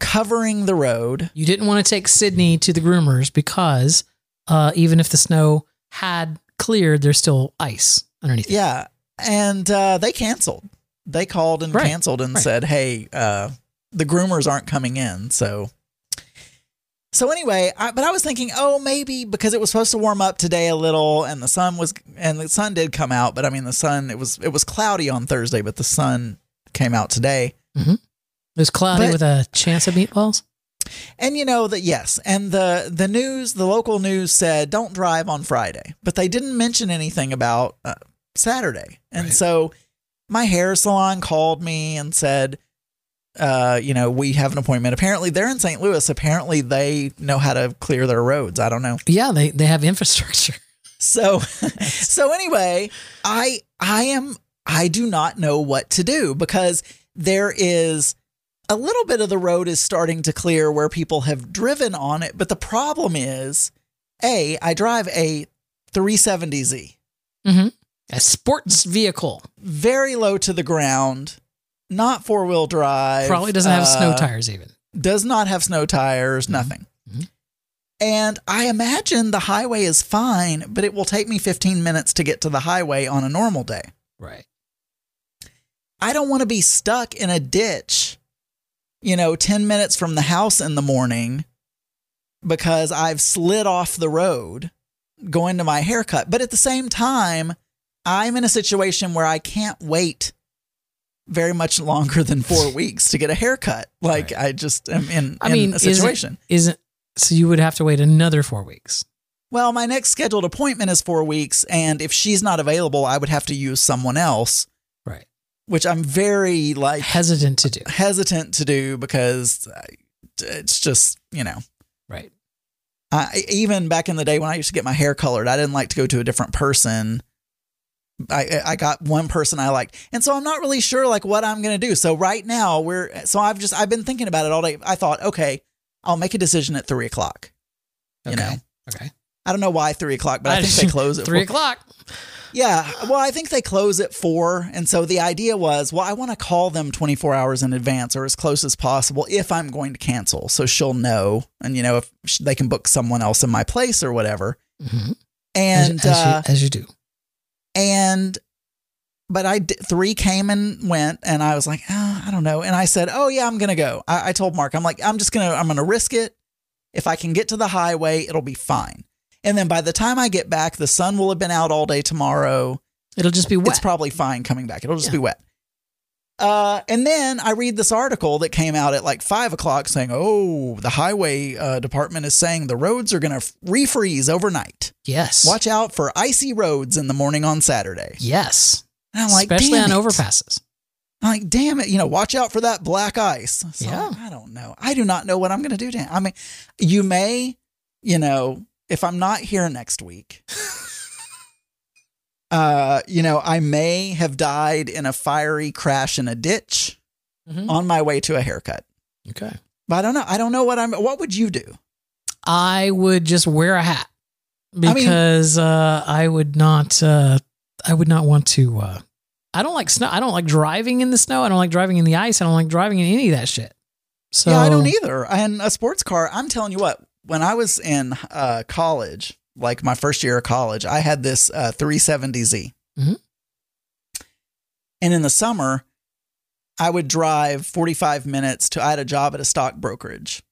covering the road You didn't want to take Sydney to the groomers because uh, even if the snow had cleared, there's still ice underneath. it. yeah and uh they canceled. They called and Right, canceled and right. said hey uh the groomers aren't coming in. So so anyway I, but i was thinking oh maybe because it was supposed to warm up today a little and the sun was and the sun did come out but i mean the sun it was it was cloudy on thursday but the sun came out today. It was cloudy But- with a chance of meatballs. And you know that yes, and the the news, the local news said don't drive on Friday, but they didn't mention anything about uh, Saturday. And Right. so my hair salon called me and said, uh, you know, we have an appointment. Apparently, they're in St. Louis. Apparently, they know how to clear their roads. I don't know. Yeah, they, they have infrastructure. *laughs* So, *laughs* so anyway, I I am I do not know what to do because there is a little bit of the road is starting to clear where people have driven on it, but the problem is, a I drive a 370Z, Mm-hmm. A sports vehicle very low to the ground, not four wheel drive, probably doesn't have snow uh, tires even. does not have snow tires, nothing. Mhm. And I imagine the highway is fine, but it will take me 15 minutes to get to the highway on a normal day. Right. I don't want to be stuck in a ditch, you know, 10 minutes from the house in the morning because I've slid off the road going to my haircut. But at the same time, I'm in a situation where I can't wait very much longer than four *laughs* weeks to get a haircut. Like Right. I just am in, I in mean, a isn't- situation. Isn't so you would have to wait another four weeks. Well, my next scheduled appointment is four weeks, and if she's not available, I would have to use someone else, Right. which I'm very like Hesitant to do. Uh, hesitant to do because I- it's just you know. Right. I, even back in the day when I used to get my hair colored, I didn't like to go to a different person. I I got one person I liked, and so I'm not really sure like what I'm gonna do. So right now we're so I've just I've been thinking about it all day. I thought, okay, I'll make a decision at three o'clock. You Okay. know, Okay. I don't know why three o'clock, but I, think they *laughs* close at three o'clock. Yeah, well, I think they close at four, and so the idea was, well, I want to call them 24 hours in advance or as close as possible if I'm going to cancel, so she'll know, and you know if they can book someone else in my place or whatever. Mhm. And as, as, uh, you, as you do. And but I three came and went, and I was like, oh, I don't know, and I said, oh yeah, I'm gonna go. I, I told Mark, I'm like, I'm just gonna, I'm gonna risk it. If I can get to the highway, it'll be fine. And then by the time I get back, the sun will have been out all day tomorrow. It'll just be wet. It's probably fine coming back. It'll just Yeah. be wet. Uh, and then I read this article that came out at like five o'clock saying, "Oh, the highway uh, department is saying the roads are going to refreeze overnight. yes. Watch out for icy roads in the morning on Saturday." Yes. And I'm like, Especially "Damn on it." overpasses. I'm like, damn it, you know, watch out for that black ice. So, Yeah. I don't know. I do not know what I'm going to do. I mean, you may, you know, if I'm not here next week, uh, you know, I may have died in a fiery crash in a ditch Mhm. on my way to a haircut. Okay. But I don't know. I don't know what I'm. What would you do? I would just wear a hat mean- because uh, I would not. Uh, I would not want to. Uh, I don't like snow. I don't like driving in the snow. I don't like driving in the ice. I don't like driving in any of that shit. So yeah, I don't either. And a sports car. I'm telling you what. When I was in uh, college, like my first year of college, I had this uh, 370Z. Mhm. And in the summer, I would drive 45 minutes to. I had a job at a stock brokerage.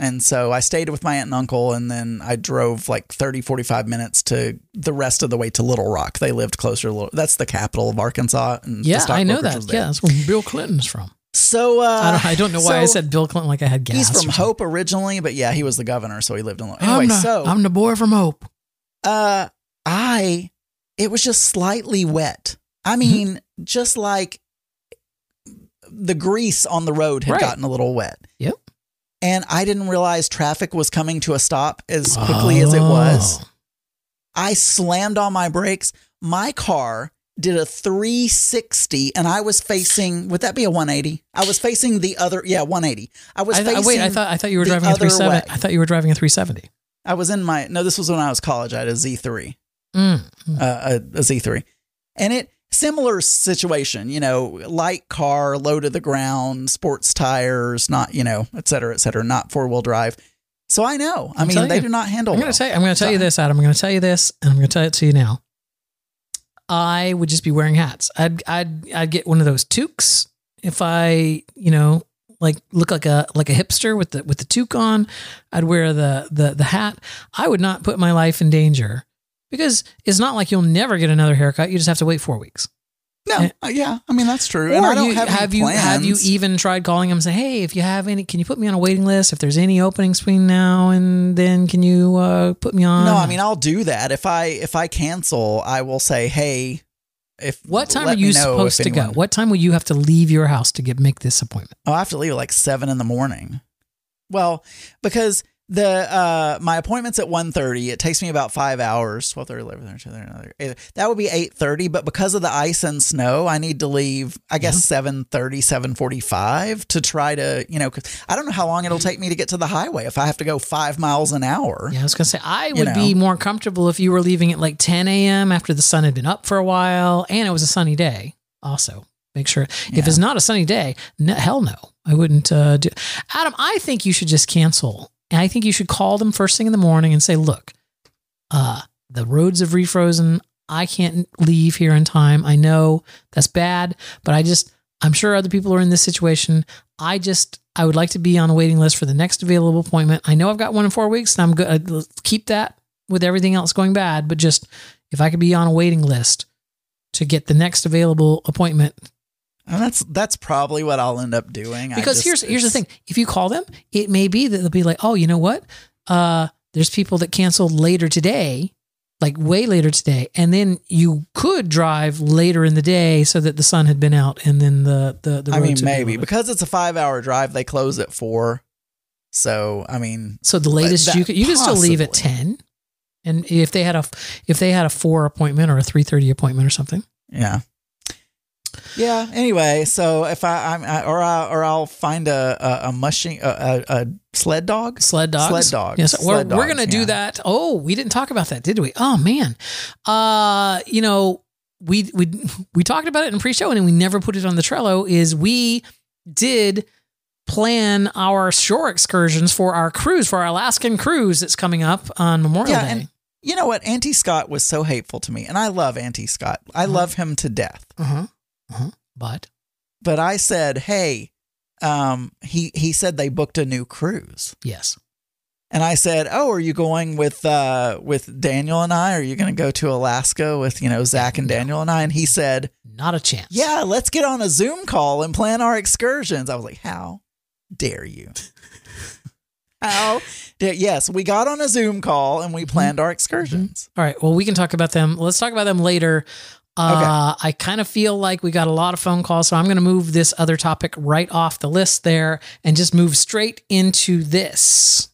And so I stayed with my aunt and uncle, and then I drove like 30, 45 minutes to the rest of the way to Little Rock. They lived closer to Little That's the capital of Arkansas. And the Yeah, I know that. Yeah, that's where Bill Clinton's from. So uh, I don't, I don't know why I said Bill Clinton like I had gas. He's from. Hope originally, but yeah, he was the governor, so he lived in. Anyway, I'm the, so I'm the boy from Hope. uh, I it was just slightly wet. I Mm-hmm. mean, just like the grease on the road had Right. gotten a little wet. Yep. And I didn't realize traffic was coming to a stop as quickly as it was. Oh. I slammed on my brakes. My car did a 360 and I was facing would that be a 180? I was facing the other yeah, 180. I was I th- facing wait, I thought I thought you were driving a 370. way. I thought you were driving a 370. I was in my no, this was when I was college. I had a Z3. Mm. uh, a, a Z3. And it similar situation, you know, light car, low to the ground, sports tires, not, you know, et cetera, et cetera, not four wheel drive. So I know. I I'm mean, they you. do not handle I'm going well. to tell you, I'm going to tell you this, Adam. I'm going to tell you this, and I'm going to tell it to you now. I would just be wearing hats. I'd I'd I'd get one of those toques if I, you know, like look like a like a hipster with the with the toque on. I'd wear the the the hat. I would not put my life in danger because it's not like you'll never get another haircut. You just have to wait four weeks. No, uh, yeah. I mean, that's true. and I don't you, have, any you have you even tried calling them and say, hey, if you have any, can you put me on a waiting list? If there's any openings between now and then, can you uh, put me on? No, I mean, I'll do that. If I if I cancel, I will say, "Hey, if what time are you supposed to go? What time will you have to leave your house to get make this appointment? Oh, I have to leave at like seven in the morning. Well, because the uh my appointment's at 1.30. It takes me about five hours. 12.30, 11.30, 12.30, That would be 8.30, but because of the ice and snow, I need to leave, I guess, 7.30, 7.45 to try to, you know, 'cause I don't know how long it'll take me to get to the highway if I have to go five miles an hour. Yeah, I was gonna say I You would be more comfortable if you were leaving at like 10 a.m. after the sun had been up for a while and it was a sunny day. Also, make sure if it's not a sunny day, no, hell no, I wouldn't uh, do. Adam, I think you should just cancel, and I think you should call them first thing in the morning and say, "Look, uh, the roads have refrozen. I can't leave here in time. I know that's bad, but I just." I'm sure other people are in this situation. I just I would like to be on a waiting list for the next available appointment. I know I've got one in four weeks, and I'm good. I'll Keep that with everything else going bad, but just if I could be on a waiting list to get the next available appointment. And that's that's probably what I'll end up doing. Because just- here's here's the thing: if you call them, it may be that they'll be like, "Oh, you know what? Uh, there's people that canceled later today." Like way later today, and then you could drive later in the day so that the sun had been out, and then the the, the I mean, roads would be a maybe because it's a five hour drive, they close at four. So, I mean, So the latest you could you can still leave at ten, and if they had a if they had a four appointment or a three thirty appointment or something, Yeah. Yeah. Anyway, so if I, I'm, I, or I, or I'll find a a, a mushing a, a, sled dog. sled dog, Sled dogs. Yes, we're, Sled we're gonna do yeah. that. Oh, we didn't talk about that, did we? Oh man, uh, you know, we we *laughs* we talked about it in pre-show and we never put it on the Trello. Is we did plan our shore excursions for our cruise for our Alaskan cruise that's coming up on Memorial Yeah, Day. and you know what? Auntie Scott was so hateful to me, and I love Auntie Scott. I Uh-huh. love him to death. uh huh. But But I said, hey, um, he he said they booked a new cruise. yes, And I said, "Oh, are you going with uh, with Daniel and I? Are you going to go to Alaska with you know Zach and Daniel and I?" And he said, not a chance. "Yeah, let's get on a Zoom call and plan our excursions." I was like, "How dare you?" *laughs* How? dare Yes, we got on a Zoom call and we planned our excursions. All right. Well, we can talk about them. Let's talk about them later. Uh, I kind of feel like we got a lot of phone calls, so I'm going to move this other topic right off the list there and just move straight into this.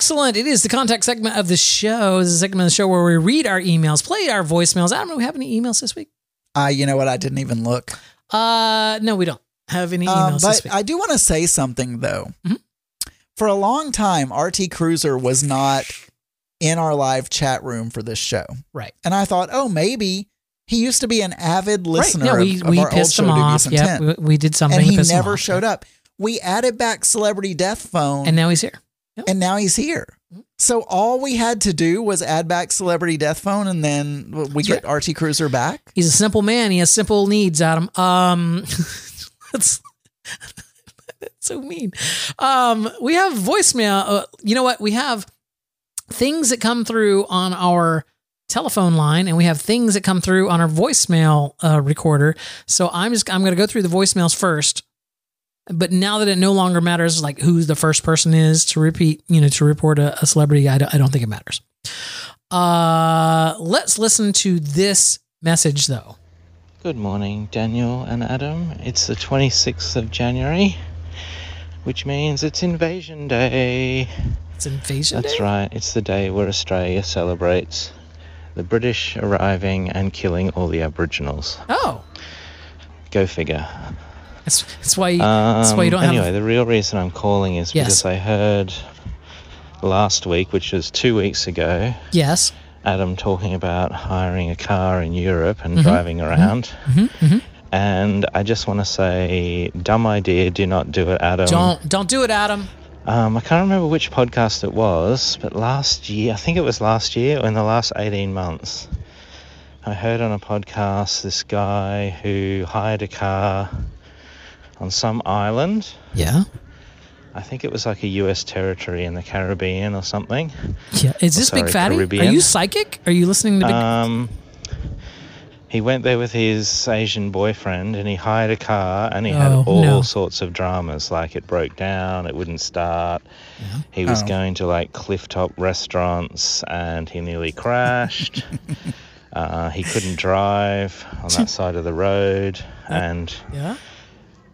Excellent. It is the contact segment of the show. This is a segment of the show where we read our emails, play our voicemails. I don't know. We have any emails this week? Uh, you know what? I didn't even look. Uh, no, we don't have any Um, emails but this week. I do want to say something though. Mhm. For a long time, RT Cruiser was not in our live chat room for this show. right. And I thought, oh, maybe He used to be an avid listener right? Yeah, we of, of we our old pissed show, him off. Yeah, we, we did something. and he never showed up. We added back Celebrity Death Phone, and now he's here. And now he's here. So all we had to do was add back Celebrity Death Phone, and then we get RT Cruiser back. He's a simple man. He has simple needs, Adam. Um, *laughs* that's, that's so mean. Um, we have voicemail. Uh, you know what? We have things that come through on our telephone line, and we have things that come through on our voicemail uh, recorder. So I'm just I'm going to go through the voicemails first. But now that it no longer matters, like who the first person is to repeat, you know, to report a, a celebrity, I don't, I don't think it matters. Uh, let's listen to this message though. Good morning, Daniel and Adam. It's the 26th of January, which means it's Invasion Day. It's Invasion day. That's Day? right, it's the day where Australia celebrates the British arriving and killing all the Aboriginals. Oh, Go figure. That's, that's why. that's why you don't Um, anyway, have. the real reason I'm calling is Yes. because I heard last week, which was two weeks ago, Yes. Adam talking about hiring a car in Europe and Mhm. driving around. hmm And I just want to say, dumb idea, do not do it, Adam. Don't don't do it, Adam. Um, I can't remember which podcast it was, but last year, I think it was last year or in the last 18 months, I heard on a podcast this guy who hired a car on some island. Yeah. I think it was like a US territory in the Caribbean or something. Yeah. Is this Big sorry, Fatty? Are you psychic? Are you listening to Big? Um, he went there with his Asian boyfriend and he hired a car and he had Oh, all no. sorts of dramas. Like it broke down, it wouldn't start. He was Oh. going to like cliff top restaurants and he nearly crashed. *laughs* uh, he couldn't drive on that *laughs* side of the road and yeah.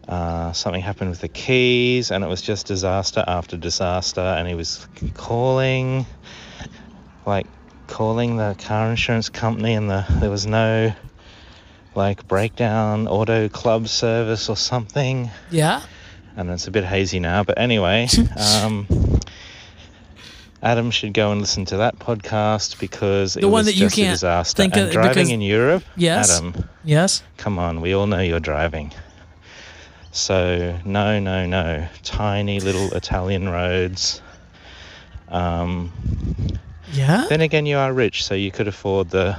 Uh, something happened with the keys and it was just disaster after disaster and he was calling like calling the car insurance company and the there was no like breakdown auto club service or something Yeah. and it's a bit hazy now but anyway *laughs* um Adam should go and listen to that podcast because it The one was that you just a can't disaster. think and of- driving because- in Europe, Yes. Adam, Yes. Come on, we all know you're driving. So, no, no, no. Tiny little Italian roads. Um, Yeah. then again, you are rich, so you could afford the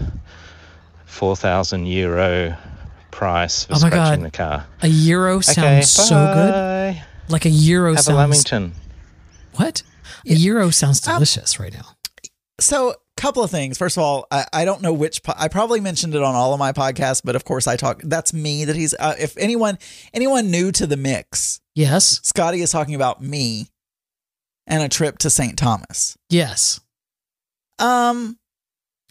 4,000 euro price for Oh my scratching God. the car. A euro sounds okay, so good. Like a euro sounds. Have a sounds. Lamington. What? A euro sounds Um, delicious right now. So, couple of things. First of all, I, I don't know which. Po- I probably mentioned it on all of my podcasts, but of course, I talk. That's me. That he's. Uh, if anyone anyone new to the mix, Yes. Scotty is talking about me and a trip to St. Thomas. Yes. Um,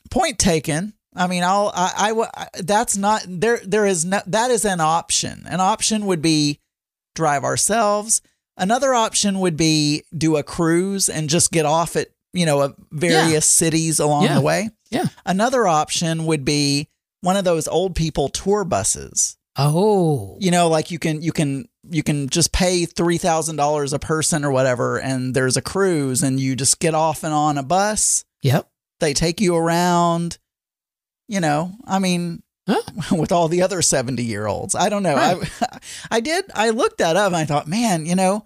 point taken. I mean, I'll. I. I. That's not there. There is no. That is an option. An option would be drive ourselves. Another option would be do a cruise and just get off at you know various cities along Yeah. the way. Yeah. Another option would be one of those old people tour buses. Oh. You know, like you can you can you can just pay three thousand dollars a person or whatever, and there's a cruise, and you just get off and on a bus. Yep. They take you around. You know, I mean, Huh? *laughs* with all the other seventy year olds. I don't know. I *laughs* I did. I looked that up, and I thought, man, you know,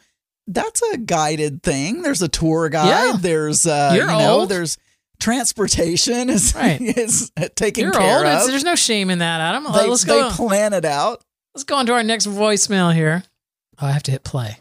that's a guided thing. There's a tour guide. Yeah. There's uh, You're you know, old. there's transportation is Right. *laughs* is taken You're care old. It's, of. there's no shame in that, Adam. They, let's they go. plan it out. let's go on to our next voicemail here. Oh, I have to hit play.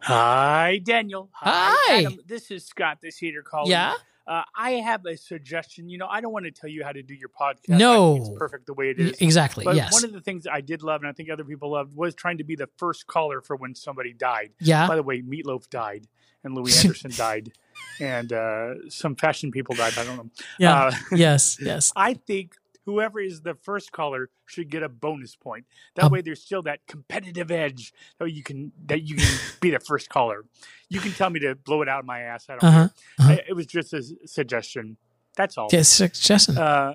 Hi, Daniel. Hi. Adam. This is Scott, the Cedar calling. Yeah. Uh, I have a suggestion. You know, I don't want to tell you how to do your podcast. No. It's perfect the way it is. Exactly. But yes. one of the things I did love, and I think other people loved, was trying to be the first caller for when somebody died. yeah. By the way, Meatloaf died, and Louis *laughs* Anderson died, and uh, some fashion people died. I don't know. Yeah. Uh, *laughs* yes. Yes. I think whoever is the first caller should get a bonus point. That Um, way, there's still that competitive edge that you can that you can *laughs* be the first caller. You can tell me to blow it out of my ass. I don't Uh-huh, care. uh-huh. I- it was just a suggestion. That's all. Yes, suggestion. Uh,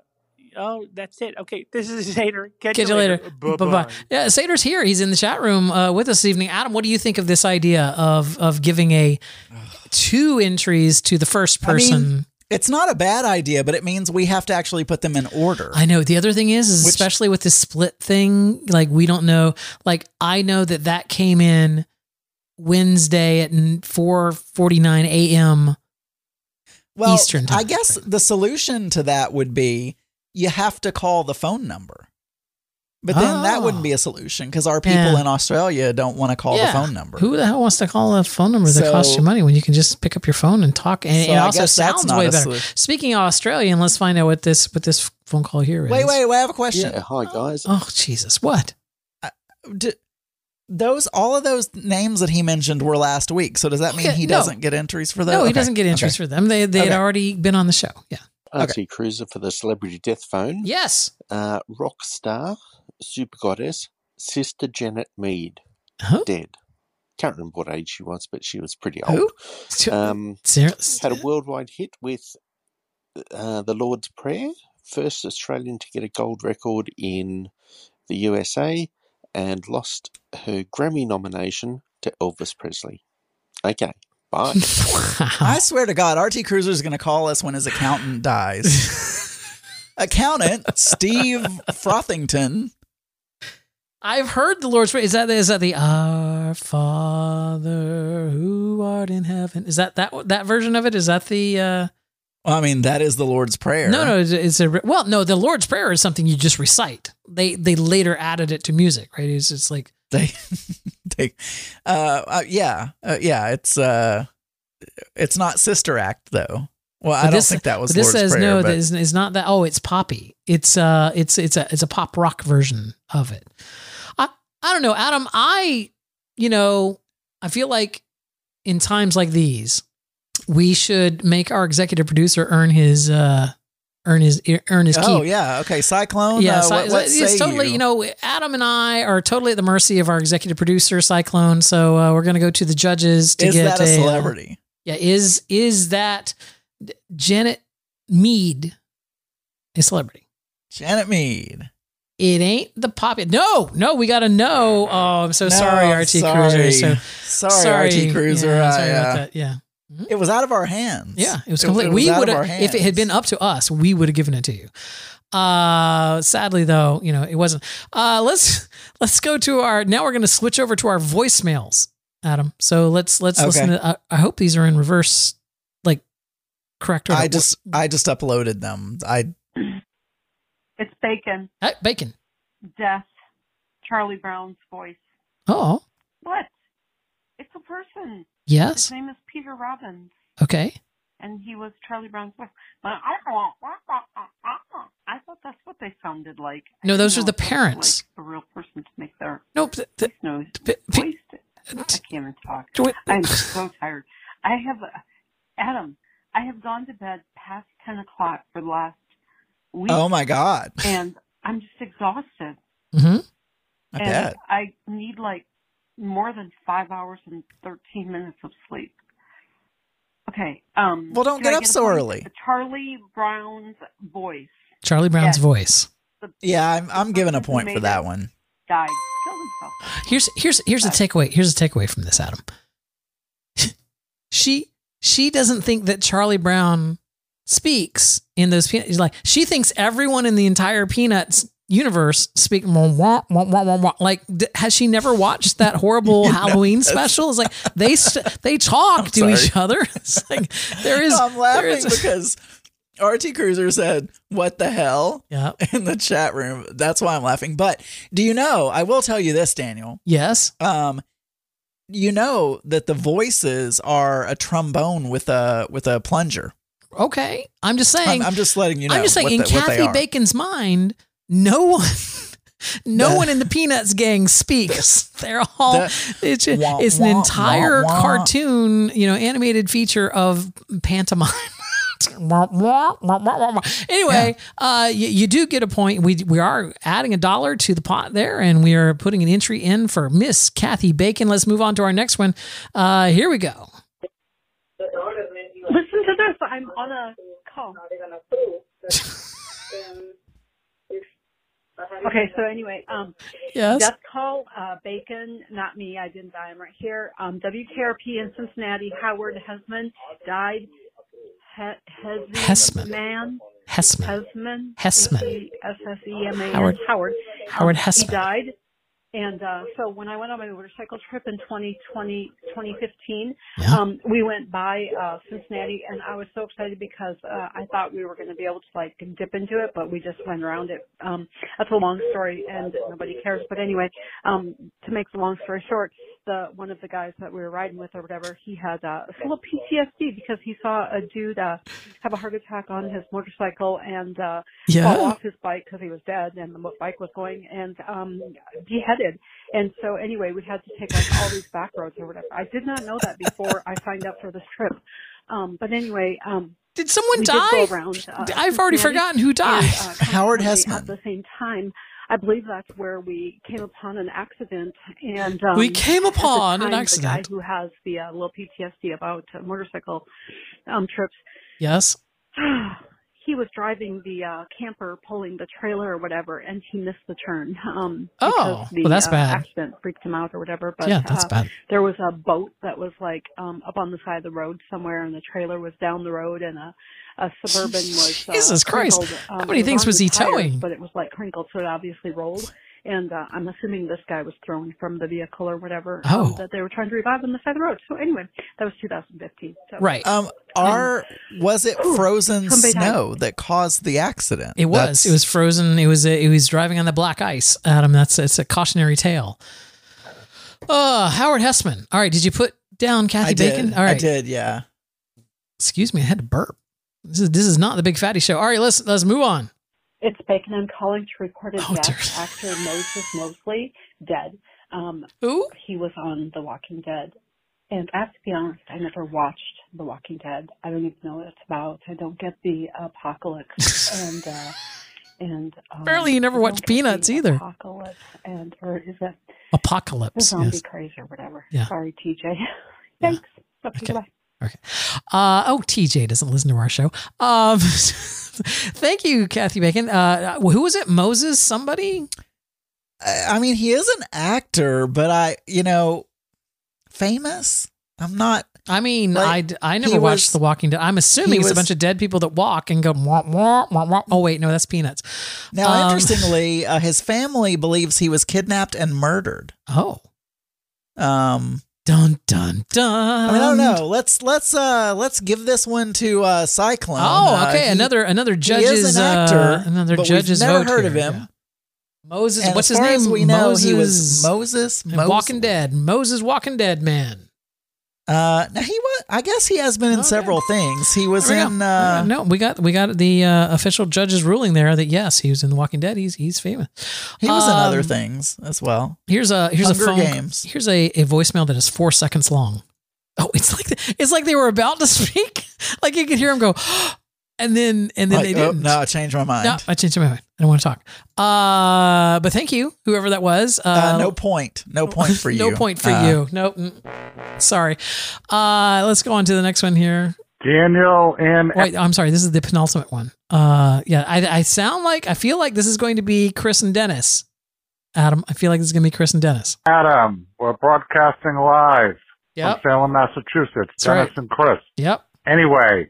oh, that's it. Okay, this is *laughs* Hater. Catch, Catch you later. Bye Bye bye. Yeah, Sater's here. He's in the chat room uh, with us this evening. Adam, what do you think of this idea of of giving a *sighs* two entries to the first I mean, person? It's not a bad idea, but it means we have to actually put them in order. I know. The other thing is, is Which- especially with this split thing, like we don't know. Like I know that that came in Wednesday at four forty nine a.m. well, Eastern time, I guess the solution to that would be you have to call the phone number. But then that Oh. wouldn't be a solution because our people Yeah. in Australia don't want to call the phone number. Who the hell wants to call a phone number that So- costs you money when you can just pick up your phone and talk? And So it I also guess that's sounds not way better. solution. Speaking of Australian, let's find out what this what this phone call here is. Wait, wait, wait! I have a question. Yeah, hi guys. Oh Jesus! What? D- those all of those names that he mentioned were last week. So does that mean Okay, he no. doesn't get entries for those? No, he Okay, doesn't get entries okay. for them. They they had already been on the show. Yeah. RT Cruiser for the Celebrity Death Phone. Yes. Uh, rock star, super goddess, Sister Janet Mead, Huh? dead. Can't remember what age she was, but she was pretty Who? old. Um, Ser- had a worldwide hit with uh, the Lord's Prayer, first Australian to get a gold record in the USA, and lost her Grammy nomination to Elvis Presley. Okay, bye. *laughs* I swear to God, RT Cruiser is going to call us when his accountant dies. *laughs* accountant Steve Frothington. I've heard the Lord's Prayer. Is that is that the Our Father who art in heaven? Is that that that version of it? Is that the? uh Well, I mean, that is the Lord's Prayer. No, no. It's, it's a well, no. The Lord's Prayer is something you just recite. They they later added it to music, right? It's it's like *laughs* They, they, uh, uh yeah, uh, yeah. It's uh, it's not Sister Act though. Well, I but don't this, think that was this Lord's says Prayer. no. but is, is not that. Oh, it's poppy. It's uh, it's it's a it's a pop rock version of it. I don't know, Adam. I you know I feel like in times like these, we should make our executive producer earn his uh earn his earn his keep. oh yeah, okay. Cyclone. Yeah, uh, Cy- what, what it's totally. you? You know, Adam and I are totally at the mercy of our executive producer, Cyclone. So uh, we're going to go to the judges to is get that a uh, celebrity? yeah, is is that Janet Mead a celebrity? Janet Mead. It ain't the pop. No, no, we got to know. Oh, I'm so No, sorry, RT sorry. Cruiser. So Sorry, RT Cruiser. Yeah, I, sorry about uh, that. Yeah, It was out of our hands. yeah, it was It- complete. it was we would have, if it had been up to us, we would have given it to you. Uh, sadly though, you know, it wasn't. Uh, let's let's go to our. Now we're going to switch over to our voicemails, Adam. So let's let's Okay. listen to. I, I hope these are in reverse, like correct order. I just I just uploaded them. I It's Bacon, Hey, bacon. Death, Charlie Brown's voice. Oh, What? It's a person. yes. His name is Peter Robbins, Okay. and he was Charlie Brown's voice. But I thought that's what they sounded like. No, those are the parents. Like a real person to make their Nope. th- th- voice nose p- p- I can't even talk. I'm so tired. I have, uh, Adam. I have gone to bed past ten o'clock for the last week, oh my god. and I'm just exhausted. Mhm. I and bet. I need like more than five hours and thirteen minutes of sleep. Okay. Um. Well, don't can get up a so voice? early. Charlie Brown's voice Charlie Brown's Yes. voice. The Yeah, I'm I'm giving a point for that one. died, killed himself. Here's here's here's a takeaway. Here's a takeaway from this, Adam. *laughs* she she doesn't think that Charlie Brown speaks in those peanuts. Like she thinks everyone in the entire Peanuts universe speak wah, wah, wah, like d- has she never watched that horrible *laughs* Halloween special? It's like they st- they talk *laughs* I'm to sorry. each other. *laughs* It's like there is No, I'm laughing is- because RT Cruiser said, "What the hell?" yeah in the chat room. That's why I'm laughing. But do you know? I will tell you this, Daniel. yes Um, you know that the voices are a trombone with a with a plunger. Okay. I'm just saying. I'm, I'm just letting you know. I'm just saying, in the- Kathy. Bacon's mind, no one, *laughs* no The- one in the Peanuts gang *laughs* speaks. They're all. the- it's wah, it's an wah, entire wah, wah. cartoon, you know, animated feature of pantomime. *laughs* anyway, uh, you, you do get a point. We we are adding a dollar to the pot there, and we are putting an entry in for Miss Kathy Bacon. Let's move on to our next one. Uh, here we go. Listen. I'm on a call. Okay, so anyway, um, Yes. death call, uh, Bacon, not me, I didn't die, I'm right here. Um, WKRP in Cincinnati, Howard Hesseman died. He- Hesseman. Man. Hesseman. Hesseman. Hesseman. S-S-E-M-A-N. Howard- Howard. Howard Um, Hesseman. He died. And uh, so when I went on my motorcycle trip in 2020, 2015, Yeah. um, we went by uh, Cincinnati, and I was so excited because uh, I thought we were going to be able to like dip into it, but we just went around it. Um, that's a long story, and nobody cares. But anyway, um, to make the long story short, the one of the guys that we were riding with or whatever, he had uh, a little PTSD because he saw a dude uh, have a heart attack on his motorcycle and uh, Yeah. fall off his bike because he was dead and the bike was going and um beheaded. And so anyway, we had to take like all these back roads or whatever. I did not know that before I signed up for this trip. Um, but anyway, um, Did someone die? Did around, uh, I've already forgotten who died. and, uh, Howard consequently, Hesseman. At the same time, I believe that's where we came upon an accident. And um, We came upon an accident. The guy who has the uh, little PTSD about uh, motorcycle um, trips yes. *sighs* he was driving the uh, camper pulling the trailer or whatever and he missed the turn um Oh, the well, that's uh, bad. accident freaked him out or whatever but yeah, that's uh, bad. there was a boat that was like um up on the side of the road somewhere and the trailer was down the road and a a suburban *laughs* was uh, Jesus Christ. crinkled, um, How many things was he tires, towing? but it was like crinkled so it obviously rolled and uh, I'm assuming this guy was thrown from the vehicle or whatever um, Oh. that they were trying to revive on the side of the road. So anyway, that was 2015. So. Right. Um, are was it Ooh, frozen somebody died. snow that caused the accident? It was. That's- It was frozen. It was. It was driving on the black ice. Adam, that's it's a cautionary tale. Oh, Howard Hesseman. All right. Did you put down Kathy I did. Bacon? All right. I did. Yeah. Excuse me. I had to burp. This is this is not the Big Fatty Show. All right. Let's let's move on. It's Bacon. I'm calling to report a Oh, death. Actor Moses Moseley dead. Um, Who? he was on The Walking Dead, and I have to be honest, I never watched The Walking Dead. I don't even know what it's about. I don't get the apocalypse *laughs* and uh, and um, Apparently you never watched Peanuts either. Apocalypse and or is that the Apocalypse. zombie Yes. craze or whatever? Yeah. Sorry, TJ. *laughs* Thanks. Okay, Okay. bye. Okay. Uh, oh, TJ doesn't listen to our show. Um, *laughs* thank you, Kathy Bacon. Uh, who was it? Moses? Somebody? I mean, he is an actor, but I, you know, famous. I'm not. I mean, Like, I I never watched was- The Walking Dead. I'm assuming it's a bunch of dead people that walk and go. Wah, wah, wah. Oh wait, no, that's Peanuts. Now, Um, interestingly, *laughs* uh, his family believes he was kidnapped and murdered. Oh, Um, dun dun dun. I mean, I don't know. Let's let's uh let's give this one to uh Cyclone. Oh, Uh, okay. he- another another he is an actor, uh, another but judge's we've never heard here. of him. Yeah. Moses. And what's his name? we know, Moses, he was Moses. Moses. Walking Dead. Moses Walking Dead man. Uh, now he was. I guess he has been in Okay. several things. He was in. go. Uh, no, we got we got the uh, official judge's ruling there that yes, he was in The Walking Dead. He's he's famous. he was in other Um, things as well. Here's a here's Hunger a phone. Games. Here's a, a voicemail that is four seconds long. Oh, it's like it's like they were about to *laughs* speak. like you could hear him go, and then and then Like, they oh, didn't. no, I changed my mind. No, I changed my mind. I don't want to talk. Uh, but thank you, whoever that was. uh, no point. No point for *laughs* you. no point for Uh, you. Nope. mm, Sorry. Uh, let's go on to the next one here. Daniel and Wait, I'm sorry. This is the penultimate one. Uh, yeah, I, I sound like I feel like this is going to be Chris and Dennis. Adam, I feel like this is going to be Chris and Dennis. Adam. We're broadcasting live Yep. from Salem, Massachusetts. That's Dennis right. and Chris. Yep. Anyway,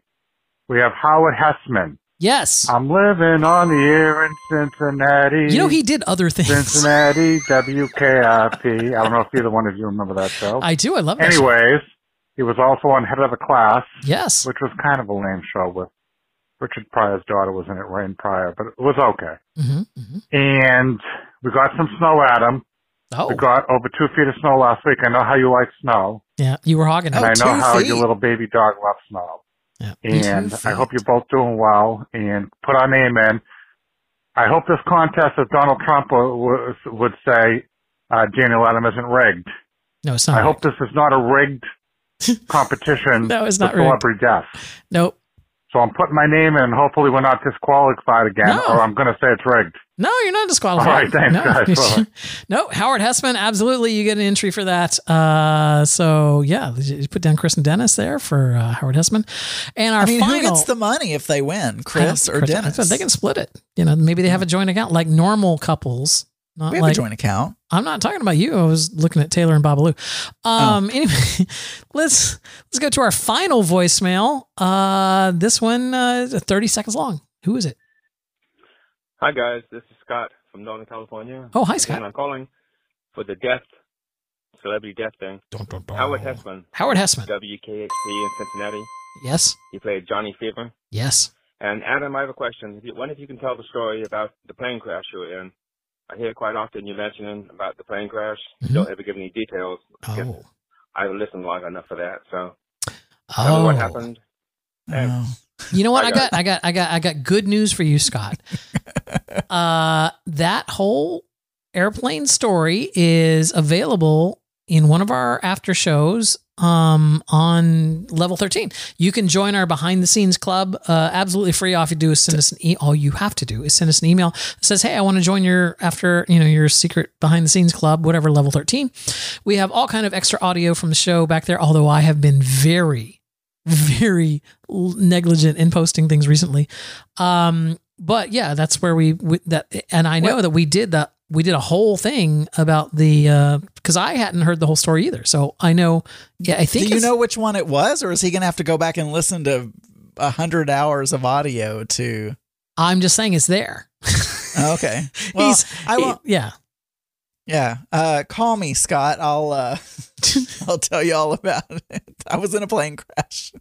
we have Howard Hesseman. Yes. I'm living on the air in Cincinnati. You know he did other things. Cincinnati, WKRP. I don't know if either one of you remember that show. I do. I love that. show. Anyways, he was also on Head of the Class, Yes. which was kind of a lame show with Richard Pryor's daughter was in it, Rain Pryor, but it was okay. hmm hmm And we got some snow, Adam. Oh, We got over two feet of snow last week. I know how you like snow, yeah. You were hogging and it. Oh, I know how feet. your little baby dog loves snow. Yeah. And I hope you're both doing well. And put our name in. I hope this contest, as Donald Trump would, would say, uh, Daniel Adam isn't rigged. No, it's not. I hope this is not a rigged *laughs* competition No, it's for not rigged. celebrity death. Nope. So I'm putting my name in. Hopefully, we're not disqualified again, No. or I'm going to say it's rigged. No, you're not disqualified. All right, thanks, no. guys. *laughs* No, Howard Hesseman, absolutely, you get an entry for that. Uh, so yeah, you put down Chris and Dennis there for uh, Howard Hesseman, and our I mean, final. who gets the money if they win, Chris or Chris- Dennis? They can split it. You know, maybe they have a joint account like normal couples. Not we have like a joint account. I'm not talking about you. I was looking at Taylor and Babalu. Um, Anyway, *laughs* let's let's go to our final voicemail. Uh, this one uh, is 30 seconds long. Who is it? Hi guys, this is Scott from Northern California. Oh, hi, Scott. And I'm calling for the death, celebrity death thing. Howard Hesseman. Howard Hesseman. WKRP in Cincinnati. Yes. He played Johnny Fever. Yes. And Adam, I have a question. If you, wonder if you can tell the story about the plane crash you were in. I hear quite often you mentioning about the plane crash. You don't ever give any details. Mm-hmm. Oh. I haven't listened long enough for that. So tell me what Oh. happened. You know what? I got, I got, I got, I got good news for you, Scott. *laughs* uh, that whole airplane story is available in one of our after shows um, on level 13. You can join our behind the scenes club uh, absolutely free. All you do is send us an e- all you have to do is send us an email that says, "Hey, I want to join your after, you know, your secret behind the scenes club, whatever level 13." We have all kind of extra audio from the show back there, although I have been very very negligent in posting things recently. Um, but yeah, that's where we, we that, and I know that we did that. We did a whole thing about the uh, because I hadn't heard the whole story either. So I know. Yeah, I think Do you know which one it was, or is he going to have to go back and listen to a hundred hours of audio to? I'm just saying it's there. Okay. *laughs* Well, He's- I won't. yeah. Yeah. Uh, call me, Scott. I'll uh, *laughs* I'll tell you all about it. I was in a plane crash.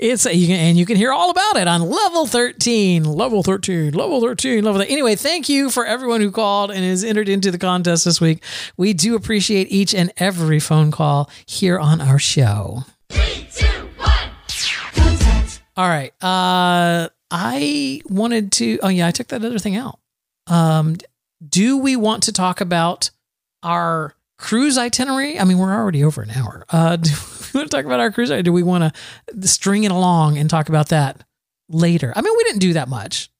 It's you can, and you can hear all about it on level 13, level 13, level 13, level 13. Anyway, thank you for everyone who called and has entered into the contest this week. We do appreciate each and every phone call here on our show. Three, two, one. all right Uh I wanted to oh yeah, I took that other thing out. Um do we want to talk about our cruise itinerary? I mean, we're already over an hour. Uh *laughs* do we want to talk about our cruise itinerary? Do we want to string it along and talk about that later? I mean, we didn't do that much.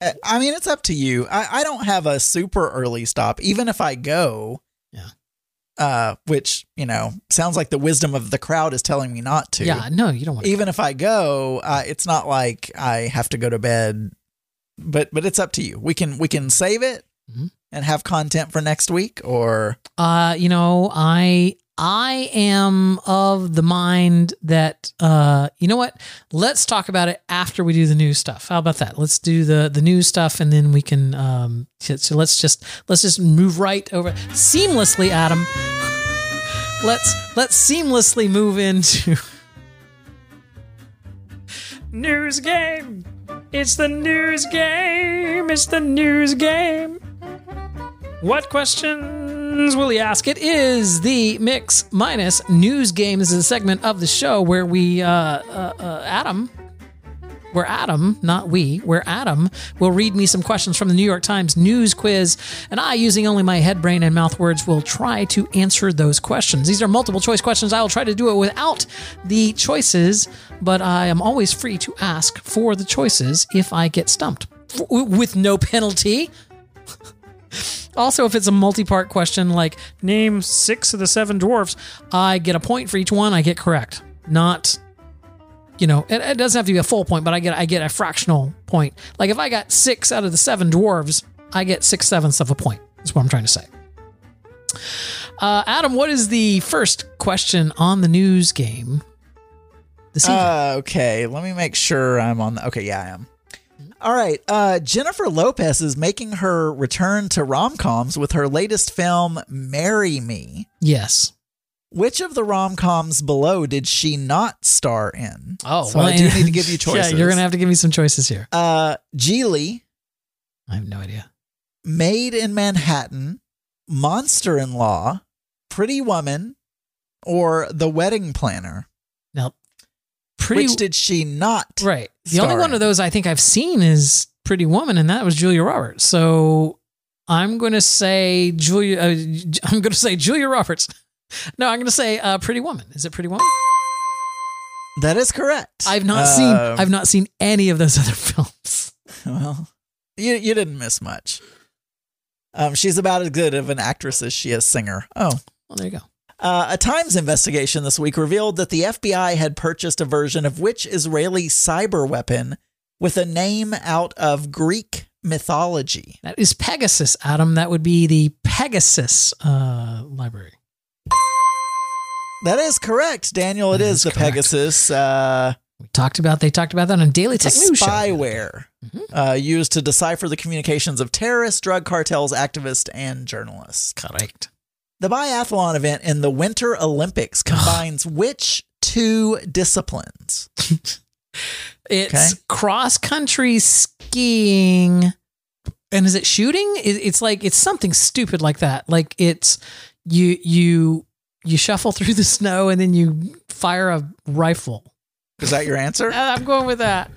Uh, I mean, it's up to you. I, I don't have a super early stop, even if I go. Yeah. Uh, which you know sounds like the wisdom of the crowd is telling me not to. Yeah, no, you don't want to. Even if I go, uh, it's not like I have to go to bed. But but it's up to you. We can we can save it Mhm. and have content for next week, or Uh, you know, I I am of the mind that uh, you know what? Let's talk about it after we do the news stuff. How about that? Let's do the the news stuff, and then we can. Um, so, so let's just let's just move right over seamlessly, Adam. let's let's seamlessly move into *laughs* news game. It's the news game. It's the news game. What questions will he ask? It is the Mix Minus News Game. This is a segment of the show where we, uh, uh, uh, Adam, where Adam, not we, where Adam will read me some questions from the New York Times news quiz, and I, using only my head, brain, and mouth words, will try to answer those questions. These are multiple choice questions. I will try to do it without the choices, but I am always free to ask for the choices if I get stumped F- with no penalty. *laughs* Also, if it's a multi part question like name six of the seven dwarfs, I get a point for each one I get correct. Not, you know, it, it doesn't have to be a full point, but I get I get a fractional point. Like if I got six out of the seven dwarves, I get six sevenths of a point. That's what I'm trying to say. Uh, Adam, what is the first question on the news game? This evening? Uh, okay, let me make sure I'm on the. Okay, yeah, I am. All right. Uh, Jennifer Lopez is making her return to rom coms with her latest film, Marry Me. yes. Which of the rom coms below did she not star in? Oh, so I do need to give you choices. *laughs* yeah, you're gonna have to give me some choices here. Uh, Geely, I have no idea. Maid in Manhattan, Monster in Law, Pretty Woman, or The Wedding Planner. Now, pretty Which did she not? Right. The only one in? of those I think I've seen is Pretty Woman, and that was Julia Roberts. So I'm going to say Julia. Uh, *laughs* I'm going to say Julia Roberts. No, I'm going to say uh, Pretty Woman. Is it Pretty Woman? That is correct. I've not seen. Um, I've not seen any of those *laughs* other films. Well, you you didn't miss much. Um, she's about as good of an actress as she is singer. Oh, Well, there you go. Uh, a Times investigation this week revealed that the FBI had purchased a version of which Israeli cyber weapon with a name out of Greek mythology? That is Pegasus, Adam. That would be the Pegasus uh, library. That is correct, Daniel. It is, is the correct. Pegasus. Uh, We talked about they talked about that on Daily Tech News spyware uh, used to decipher the communications of terrorists, drug cartels, activists, and journalists. Correct. The biathlon event in the Winter Olympics combines which two disciplines? *laughs* It's Okay. cross country skiing. And is it shooting? It's like it's something stupid like that. Like it's you you you shuffle through the snow and then you fire a rifle. Is that your answer? *laughs* I'm going with that.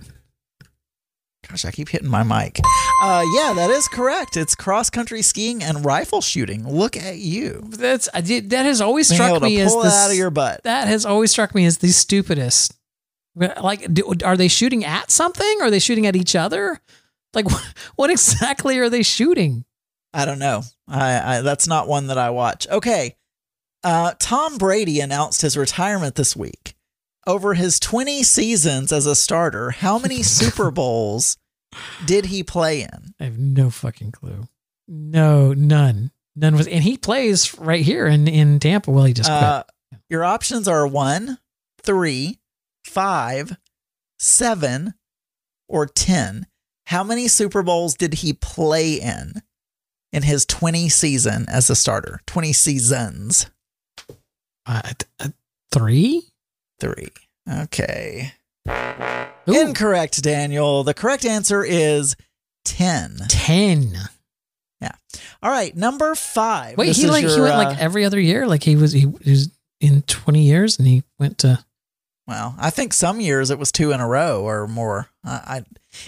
Gosh, I keep hitting my mic. Uh, yeah, that is correct. It's cross country skiing and rifle shooting. Look at you. That's I did, that has always Being struck able to me as pull the it out of your butt. That has always struck me as the stupidest. Like, do, are they shooting at something? Are they shooting at each other? Like, what, *laughs* what exactly are they shooting? I don't know. I, I that's not one that I watch. Okay. Uh, Tom Brady announced his retirement this week. Over his 20 seasons as a starter, how many *laughs* Super Bowls did he play in? I have no fucking clue. No, none, none was. And he plays right here in in Tampa. Well, he just quit. Uh, your options are one, three, five, seven, or 10. How many Super Bowls did he play in in his 20 season as a starter? 20 seasons. Uh, uh, three. Three. Okay. Ooh. Incorrect, Daniel. The correct answer is 10. Ten. Yeah. All right. Number five. Wait, This he like he went uh, like every other year. Like he was he was in twenty years, and he went to. well, I think some years it was two in a row or more. I, I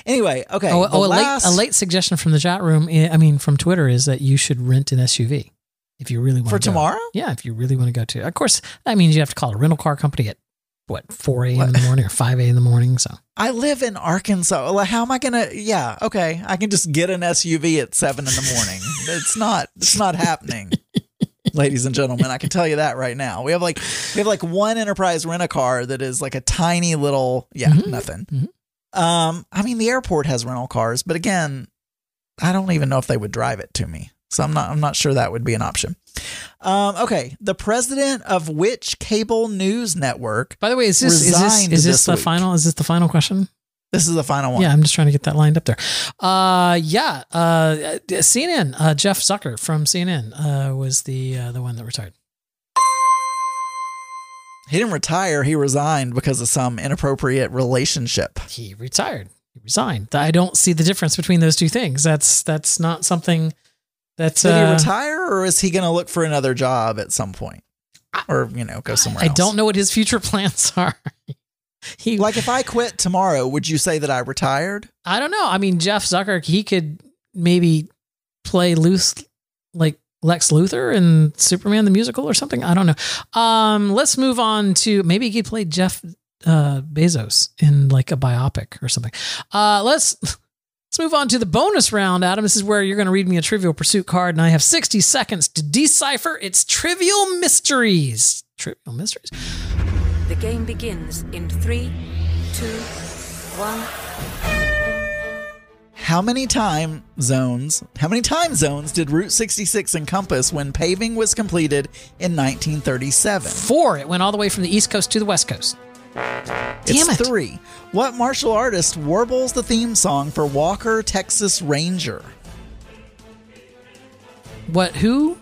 anyway. Okay. oh, oh a late a late suggestion from the chat room. I mean, from Twitter is that you should rent an SUV if you really want for to go. tomorrow. Yeah, if you really want to go to. Of course, that means you have to call a rental car company at what four a.m. in the morning or five a.m. in the morning. So I live in Arkansas. Like, How am I gonna? Yeah. Okay. I can just get an SUV at seven in the morning. it's not. It's not happening. *laughs* Ladies and gentlemen, I can tell you that right now. We have like we have like one enterprise rent a car that is like a tiny little yeah Mhm. nothing. Mhm. Um, I mean the airport has rental cars, but again, I don't even know if they would drive it to me. So I'm not I'm not sure that would be an option. Um, okay, the president of which cable news network? by the way, is this is this is this, this the week. final? Is this the final question? This is the final one. Yeah, I'm just trying to get that lined up there. Uh, yeah, uh, CNN. Uh, Jeff Zucker from CNN uh, was the uh, the one that retired. He didn't retire. He resigned because of some inappropriate relationship. He retired. He resigned. I don't see the difference between those two things. That's that's not something that's. Did uh, he retire, or is he going to look for another job at some point, or you know, go somewhere I else? don't know what his future *laughs* plans are. he Like, if I quit tomorrow, would you say that I retired? I don't know. I mean, Jeff Zucker, he could maybe play loose like Lex Luthor in Superman the musical or something. I don't know. Um, let's move on to maybe he could play Jeff uh, Bezos in like a biopic or something. Uh, let's let's move on to the bonus round, Adam. This is where you're going to read me a Trivial Pursuit card, and I have 60 seconds to decipher its trivial mysteries. Trivial mysteries. The game begins in three, two, one. How many time zones? How many time zones did Route 66 encompass when paving was completed in 1937? Four. It went all the way from the East Coast to the West Coast. It's it. three. What martial artist warbles the theme song for Walker, Texas Ranger? What? Who?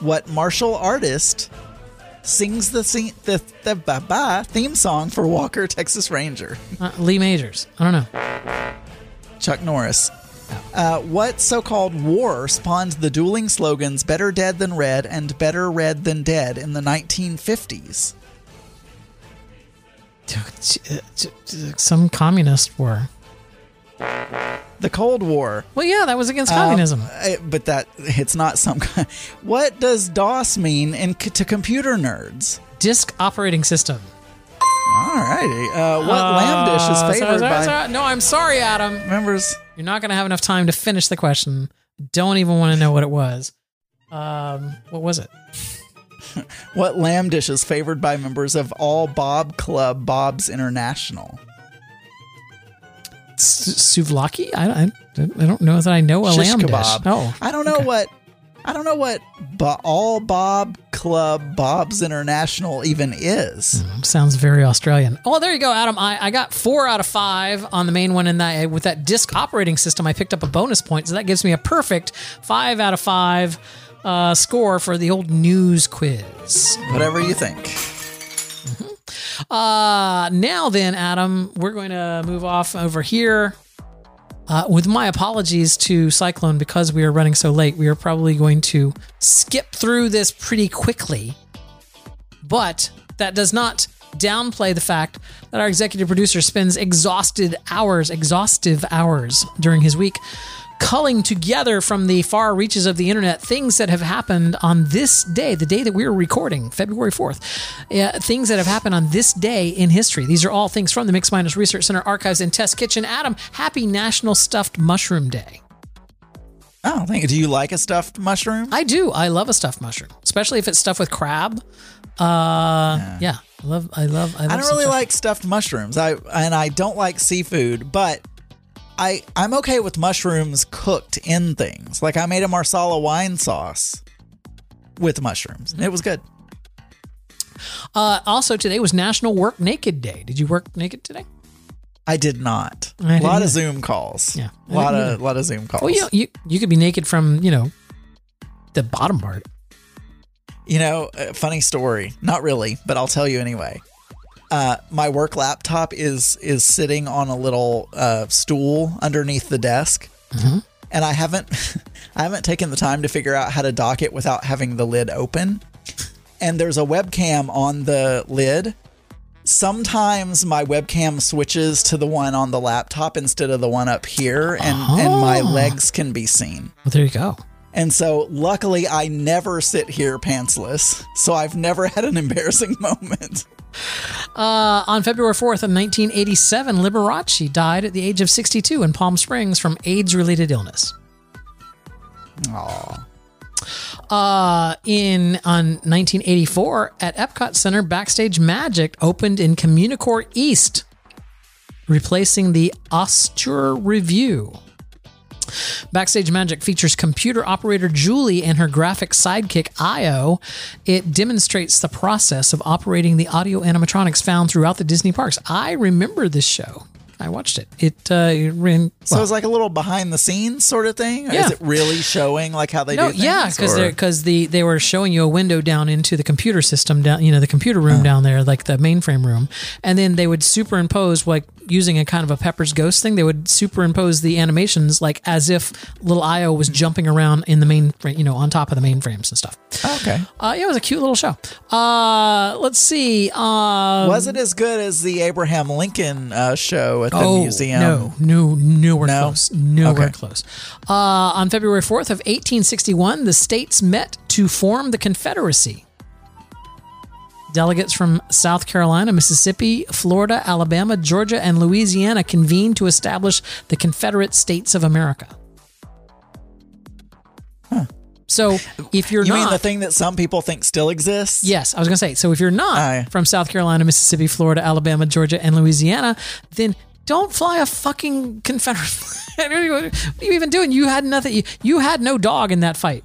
What martial artist sings the the, the ba- ba theme song for Walker, Texas Ranger? Uh, Lee Majors. I don't know. Chuck Norris. Uh, what so called war spawned the dueling slogans Better Dead Than Red and Better Red Than Dead in the 1950s? Some communist war. The Cold War. Well, yeah, that was against Um, communism. uh, but that it's not some. What does DOS mean in, to computer nerds? Disk operating system. Alrighty. Uh, what lamb dish is Uh, favored so- by so- no, I'm sorry, Adam. members? You're not going to have enough time to finish the question. Don't even want to know what it was. Um, what was it? What lamb dish is favored by members of all Bob Club Bob's International? Souvlaki? I, I I don't know that I know a Shish lamb kebab. dish. Oh, I don't know what I don't know what Bo- All Bob Club Bob's International even is. Hmm, sounds very Australian. Oh, there you go, Adam. I, I got four out of five on the main one, and that with that disk operating system, I picked up a bonus point, so that gives me a perfect five out of five uh, score for the old news quiz. Whatever you think. Uh, now then, Adam, we're going to move off over here. Uh, with my apologies to Cyclone because we are running so late, we are probably going to skip through this pretty quickly. But that does not downplay the fact that our executive producer spends exhausted hours, exhaustive hours during his week culling together from the far reaches of the internet things that have happened on this day, the day that we are recording, February 4th. Uh, things that have happened on this day in history. These are all things from the Mix Minus Research Center archives and test kitchen. Adam, happy National Stuffed Mushroom Day. Oh, thank you. Do you like a stuffed mushroom? I do. I love a stuffed mushroom, especially if it's stuffed with crab. Uh, yeah. I love. I love. I, love I don't really stuff- like stuffed mushrooms. I and I don't like seafood, but I I'm okay with mushrooms cooked in things. Like I made a marsala wine sauce with mushrooms. and It was good. Uh, also, today was National Work Naked Day. Did you work naked today? I did not. I a lot of Zoom calls. Yeah, a lot of didn't lot of Zoom calls. Well, you, you you could be naked from you know the bottom part. You know, uh, funny story. Not really, but I'll tell you anyway. Uh, my work laptop is is sitting on a little uh, stool underneath the desk, and I haven't *laughs* I haven't taken the time to figure out how to dock it without having the lid open. And there's a webcam on the lid. Sometimes my webcam switches to the one on the laptop instead of the one up here, and, and my Oh. legs can be seen. Well, there you go. And so, luckily, I never sit here pantsless. So I've never *laughs* had an embarrassing moment. Uh, on February 4th of 1987, Liberace died at the age of 62 in Palm Springs from AIDS-related illness. Aww. Uh, in on 1984 at Epcot Center, Backstage Magic opened in Communicore East, replacing the Austere Review. Backstage Magic features computer operator Julie and her graphic sidekick Io. It demonstrates the process of operating the audio animatronics found throughout the Disney parks. I remember this show. I watched it. It, uh, it ran. So well, it's like a little behind the scenes sort of thing? Yeah. Is it really showing like how they no, do things? yeah, because because the they were showing you a window down into the computer system down, you know, the computer room down there, like the mainframe room, and then they would superimpose like using a kind of a Pepper's Ghost thing. They would superimpose the animations like as if little Io was jumping around in the mainframe, you know, on top of the mainframes and stuff. Okay. Uh, yeah, it was a cute little show. Uh, let's see. Uh, Was it as good as the Abraham Lincoln uh, show at the oh, museum? No, no, nowhere No? close. Nowhere Okay. close. Uh, on February 4th of 1861, the states met to form the Confederacy. Delegates from South Carolina, Mississippi, Florida, Alabama, Georgia, and Louisiana convened to establish the Confederate States of America. So, if you're You not mean the thing that some people think still exists? Yes, I was going to say. So if you're not from South Carolina, Mississippi, Florida, Alabama, Georgia, and Louisiana, then don't fly a fucking Confederate flag. *laughs* what are you even doing? You had nothing. You, you had no dog in that fight.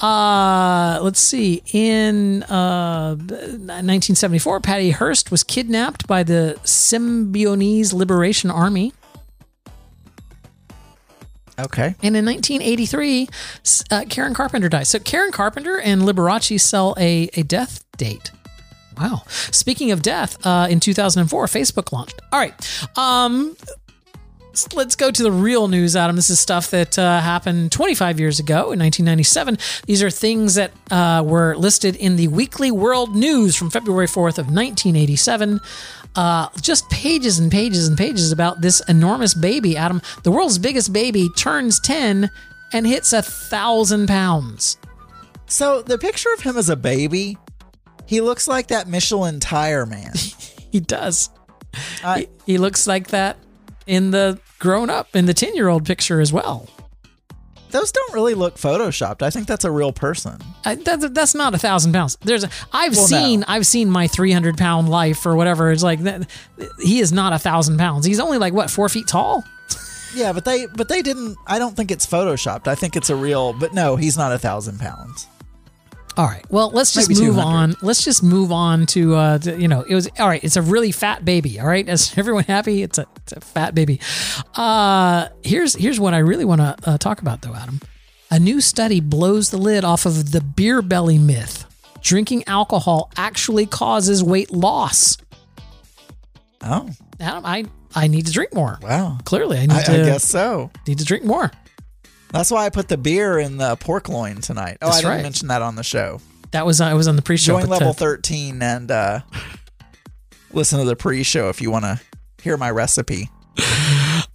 Uh, let's see. In uh, 1974, Patty Hearst was kidnapped by the Symbionese Liberation Army. Okay. And in 1983, uh, Karen Carpenter died. So Karen Carpenter and Liberace sell a, a death date. Wow. Speaking of death, uh, in 2004, Facebook launched. All right. Um, let's go to the real news, Adam. This is stuff that uh, happened 25 years ago in 1997. These are things that uh, were listed in the Weekly World News from February 4th of 1987. Uh, just pages and pages and pages about this enormous baby, Adam. The world's biggest baby turns 10 and hits a thousand pounds. So the picture of him as a baby, he looks like that Michelin tire man. *laughs* he does. he, he looks like that in the grown up, in the 10 year old picture as well. Those don't really look photoshopped. I think that's a real person. I, that, that's not a thousand pounds. There's a, I've Well, seen no. I've seen my 300 pound life or whatever. It's like that, he is not a thousand pounds. He's only like what four feet tall. Yeah, but they but they didn't. I don't think it's photoshopped. I think it's a real. But no, he's not a thousand pounds. All right. Well, let's just Maybe move 200. on. Let's just move on to, uh, to, you know, it was all right. It's a really fat baby. All right. Is *laughs* everyone happy? It's a, it's a fat baby. Uh, here's here's what I really want to uh, talk about though, Adam. A new study blows the lid off of the beer belly myth. Drinking alcohol actually causes weight loss. Oh, Adam, I I need to drink more. wow. Clearly, I need I, to I guess so. need to drink more. That's why I put the beer in the pork loin tonight. Oh, That's I didn't right. mention that on the show. That was I was on the pre-show. Join level 13 and uh, listen to the pre-show if you want to hear my recipe.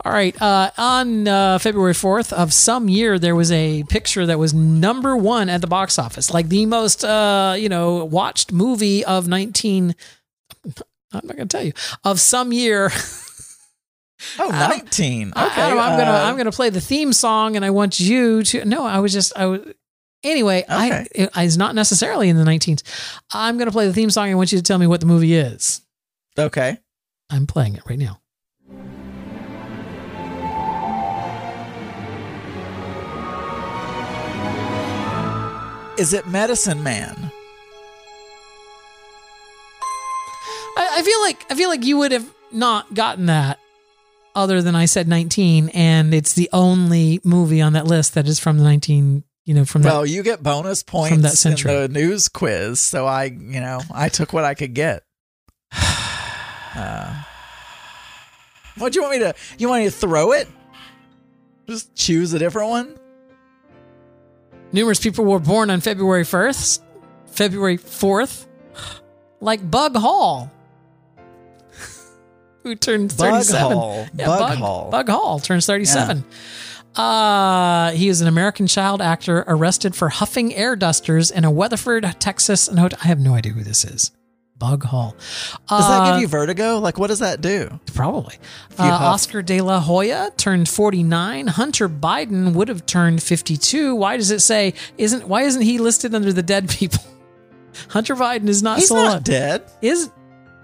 All right. Uh, on uh, February 4th of some year, there was a picture that was number one at the box office, like the most, uh, you know, watched movie of 19. *laughs* I'm not going to tell you of some year. *laughs* Oh, Adam- 19. Okay. Adam, I'm gonna uh, I'm gonna play the theme song, and I want you to. No, I was just I was. Anyway, I Okay. it, it's not necessarily in the 19s. I'm gonna play the theme song. and I want you to tell me what the movie is. Okay. I'm playing it right now. Is it Medicine Man? I, I feel like I feel like you would have not gotten that other than I said 19 and it's the only movie on that list that is from the 19 you know from that Well, you get bonus points from that century. in the news quiz, so I, you know, I took what I could get. *sighs* Uh, what do you want me to? You want me to throw it? Just choose a different one. numerous people were born on February 1st February 4th like Bug Hall who turned Bug 37 Hall. Yeah, Bug Bug Hall. Bug Hall turns 37 Uh, he is an American child actor arrested for huffing air dusters in a Weatherford, Texas. No, I have no idea who this is. Bug Hall. Does that Uh, give you vertigo? Like, what does that do? Probably. Uh, Oscar de la Hoya turned 49. Hunter Biden would have turned 52. Why does it say isn't why isn't he listed under the dead people? *laughs* Hunter Biden is not He's not alive. dead. Is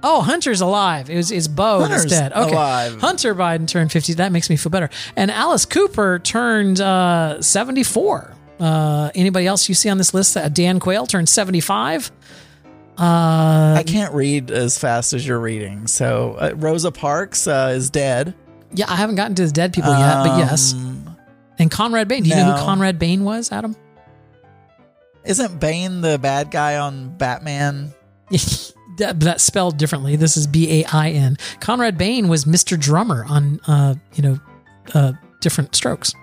Oh, Hunter's alive. It was it's Bo Hunter's dead. Okay. alive. Hunter Biden turned 50. That makes me feel better. And Alice Cooper turned uh, 74. Uh, anybody else you see on this list? Uh, Dan Quayle turned 75. Uh, I can't read as fast as you're reading. So uh, Rosa Parks uh, is dead. Yeah, I haven't gotten to the dead people yet, but yes. Um, And Conrad Bain. Do you know who Conrad Bain was, Adam? Isn't Bane the bad guy on Batman? *laughs* that, that's spelled differently. This is B A I N. Conrad Bain was Mr. Drummond on, uh, you know, uh, different strokes.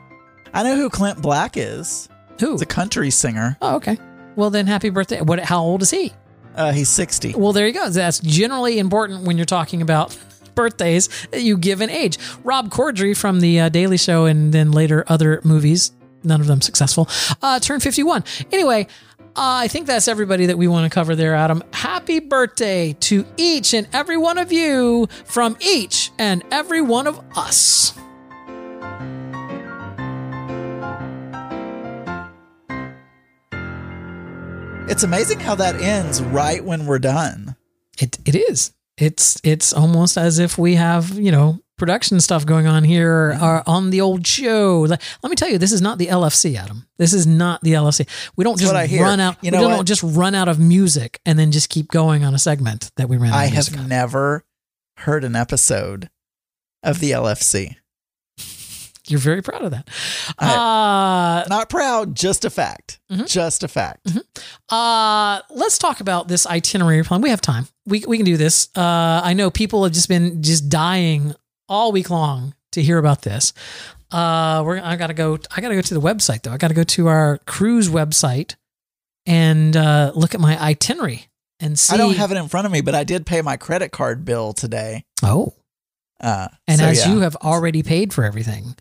I know who Clint Black is. Who? He's a country singer. Oh, okay. Well, then, happy birthday. What? How old is he? Uh, he's 60. Well, there you go. That's generally important when you're talking about *laughs* birthdays. You give an age. Rob Corddry from the uh, Daily Show and then later other movies, none of them successful, uh, turned 51. Anyway, uh, I think that's everybody that we want to cover there, Adam. Happy birthday to each and every one of you from each and every one of us. It's amazing how that ends right when we're done. It it is. It's it's almost as if we have you know production stuff going on here uh, on the old show. Let, me tell you, this is not the LFC, Adam. This is not the LFC. We don't That's just what I hear. run out. You we know don't what? just run out of music and then just keep going on a segment that we ran. Out I of music have on. never heard an episode of the LFC. You're very proud of that. Uh, Not proud, just a fact. Mm-hmm. Just a fact. Uh, let's talk about this itinerary plan. We have time. We we can do this. Uh, I know people have just been just dying all week long to hear about this. Uh, we're I gotta go. I gotta go to the website though. I gotta go to our cruise website and uh, look at my itinerary and see. I don't have it in front of me, but I did pay my credit card bill today. Oh, Uh, and so as yeah. you have already paid for everything,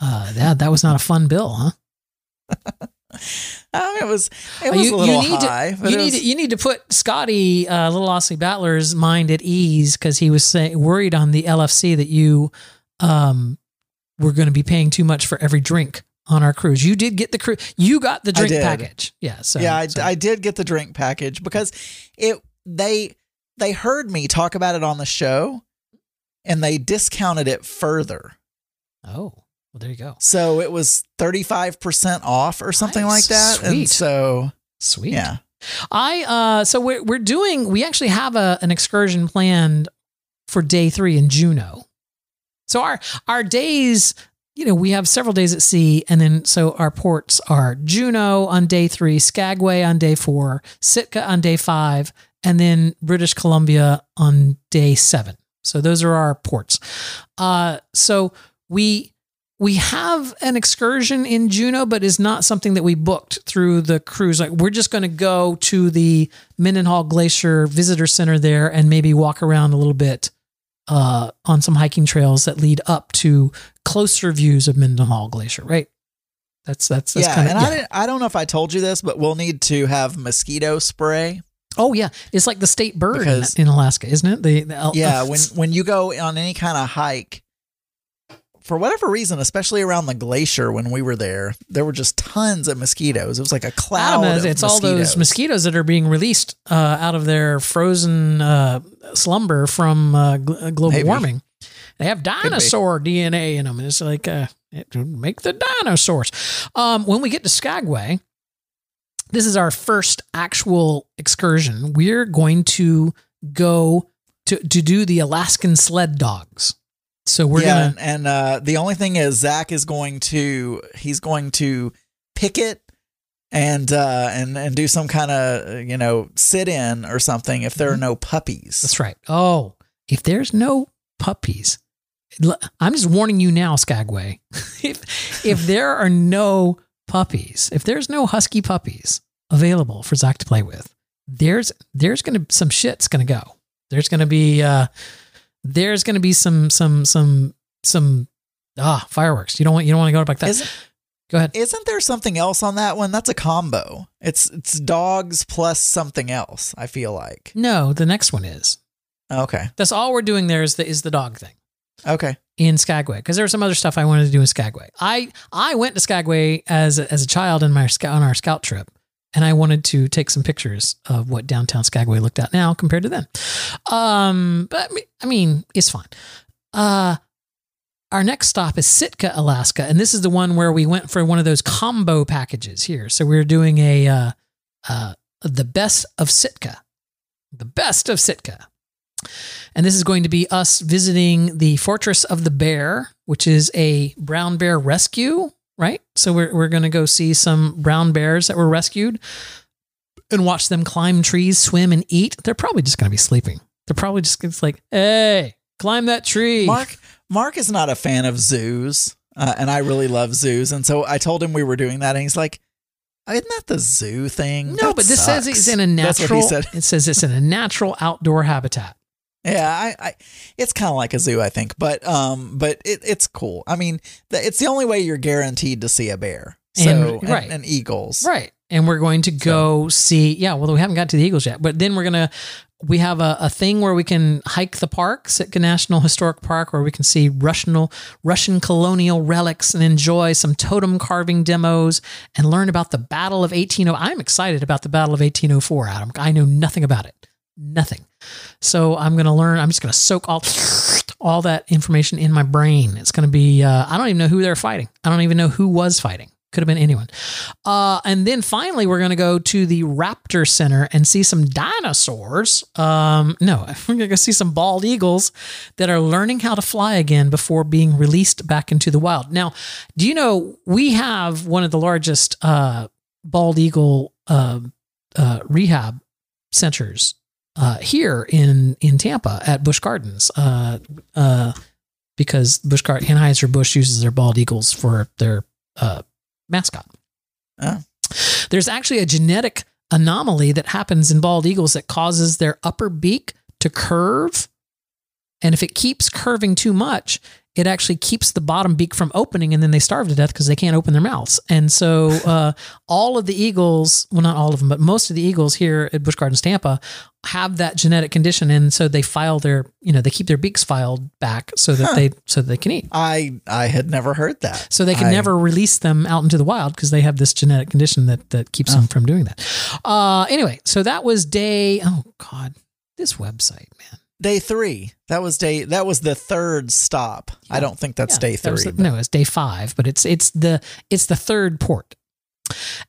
uh, that that was not a fun bill, huh? *laughs* *laughs* Um, it was it Uh, was you, a little you need high. To, you need was- to, you need to put Scotty, uh, little Aussie Battler's mind at ease because he was saying worried on the LFC that you um were going to be paying too much for every drink on our cruise. You did get the cruise. You got the drink package. Yeah. So yeah, I, so- I did get the drink package because it they they heard me talk about it on the show, and they discounted it further. Oh, well, there you go. So it was 35% off or something like Nice. that. And so, Sweet. yeah. I uh so we're we're doing we actually have a an excursion planned for day 3 in Juneau. So our our days, you know, we have several days at sea and then so our ports are Juneau on day 3, Skagway on day 4, Sitka on day 5 and then British Columbia on day 7. So those are our ports. Uh so we we have an excursion in Juneau, but is not something that we booked through the cruise. Like we're just going to go to the Mendenhall Glacier Visitor Center there and maybe walk around a little bit uh, on some hiking trails that lead up to closer views of Mendenhall Glacier. Right? That's that's that's yeah. kind of. and I, didn't, I don't know if I told you this, but we'll need to have mosquito spray. oh yeah, it's like the state bird in, Because- in Alaska, isn't it? The, the Yeah. when, when you go on any kind of hike, for whatever reason, especially around the glacier when we were there, there were just tons of mosquitoes. It was like a cloud. Of it's all those mosquitoes. mosquitoes that are being released uh, out of their frozen uh, slumber from uh, gl- uh, global Maybe. warming. They have dinosaur DNA in them, and it's like uh, it make the dinosaurs. Um, when we get to Skagway, this is our first actual excursion. We're going to go to to do the Alaskan sled dogs. So we're yeah, gonna and, and uh, the only thing is Zach is going to he's going to pick it and uh, and and do some kind of you know sit in or something if there are no puppies. Mm-hmm. That's right. Oh, if there's no puppies, I'm just warning you now, Skagway. *laughs* if if there are no puppies, if there's no husky puppies available for Zach to play with, there's there's gonna some shit's gonna go. There's gonna be uh there's gonna be some some some some ah fireworks. You don't want you don't want to go like that. Isn't, go ahead. Isn't there something else on that one? That's a combo. It's it's dogs plus something else. I feel like. No, the next one is. Okay. That's all we're doing there is the is the dog thing. Okay. in Skagway because there was some other stuff I wanted to do in Skagway. I I went to Skagway as a, as a child in my scout on our scout trip, and I wanted to take some pictures of what downtown Skagway looked at now compared to then. Um, but I mean- it's fine. Uh, our next stop is Sitka, Alaska, and this is the one where we went for one of those combo packages here. So we are doing a uh, uh, the best of Sitka, the best of Sitka. And this is going to be us visiting the Fortress of the Bear, which is a brown bear rescue, right? So we're, we're going to go see some brown bears that were rescued and watch them climb trees, swim, and eat. They're probably just going to be sleeping. They're probably just it's like, hey, climb that tree. Mark Mark is not a fan of zoos, uh, and I really love zoos, and so I told him we were doing that, and he's like, "Isn't that the zoo thing?" No, That but this says it's in a That's what natural. he said. *laughs* It says it's in a natural outdoor habitat. Yeah, I, I it's kind of like a zoo, I think, but um, but it, it's cool. I mean, the, it's the only way you're guaranteed to see a bear. So And- and, right. and eagles, Right. And we're going to go see, yeah, well, we haven't got to the Eagles yet, but then we're going to, we have a, a thing where we can hike the park, Sitka National Historic Park, where we can see Russian, Russian colonial relics and enjoy some totem carving demos and learn about the Battle of 1800. I'm excited about the Battle of 1804, Adam. I know nothing about it. Nothing. So I'm going to learn, I'm just going to soak all, all that information in my brain. It's going to be, uh, I don't even know who they're fighting. I don't even know who was fighting. Could have been anyone. Uh, and then finally, we're going to go to the Raptor Center and see some dinosaurs. Um, no, *laughs* we're going to go see some bald eagles that are learning how to fly again before being released back into the wild. Now, do you know we have one of the largest uh, bald eagle uh, uh, rehab centers uh, here in in Tampa at Busch Gardens. Uh, uh, because Busch Gard- Anheuser Busch uses their bald eagles for their uh, mascot. Oh. There's actually a genetic anomaly that happens in bald eagles that causes their upper beak to curve. And if it keeps curving too much, it actually keeps the bottom beak from opening and then they starve to death because they can't open their mouths. And so *laughs* uh, all of the eagles, well, not all of them, but most of the eagles here at Busch Gardens, Tampa, have that genetic condition. And so they file their, you know, they keep their beaks filed back so that Huh. they, so that they can eat. I I had never heard that. So they can I- never release them out into the wild because they have this genetic condition that that keeps them from doing that. Uh, anyway, so that was day. Oh God, this website, man. Day three. That was day. That was the third stop. I don't think that's Yeah, day that three. the- no, it's day five, but it's it's the it's the third port.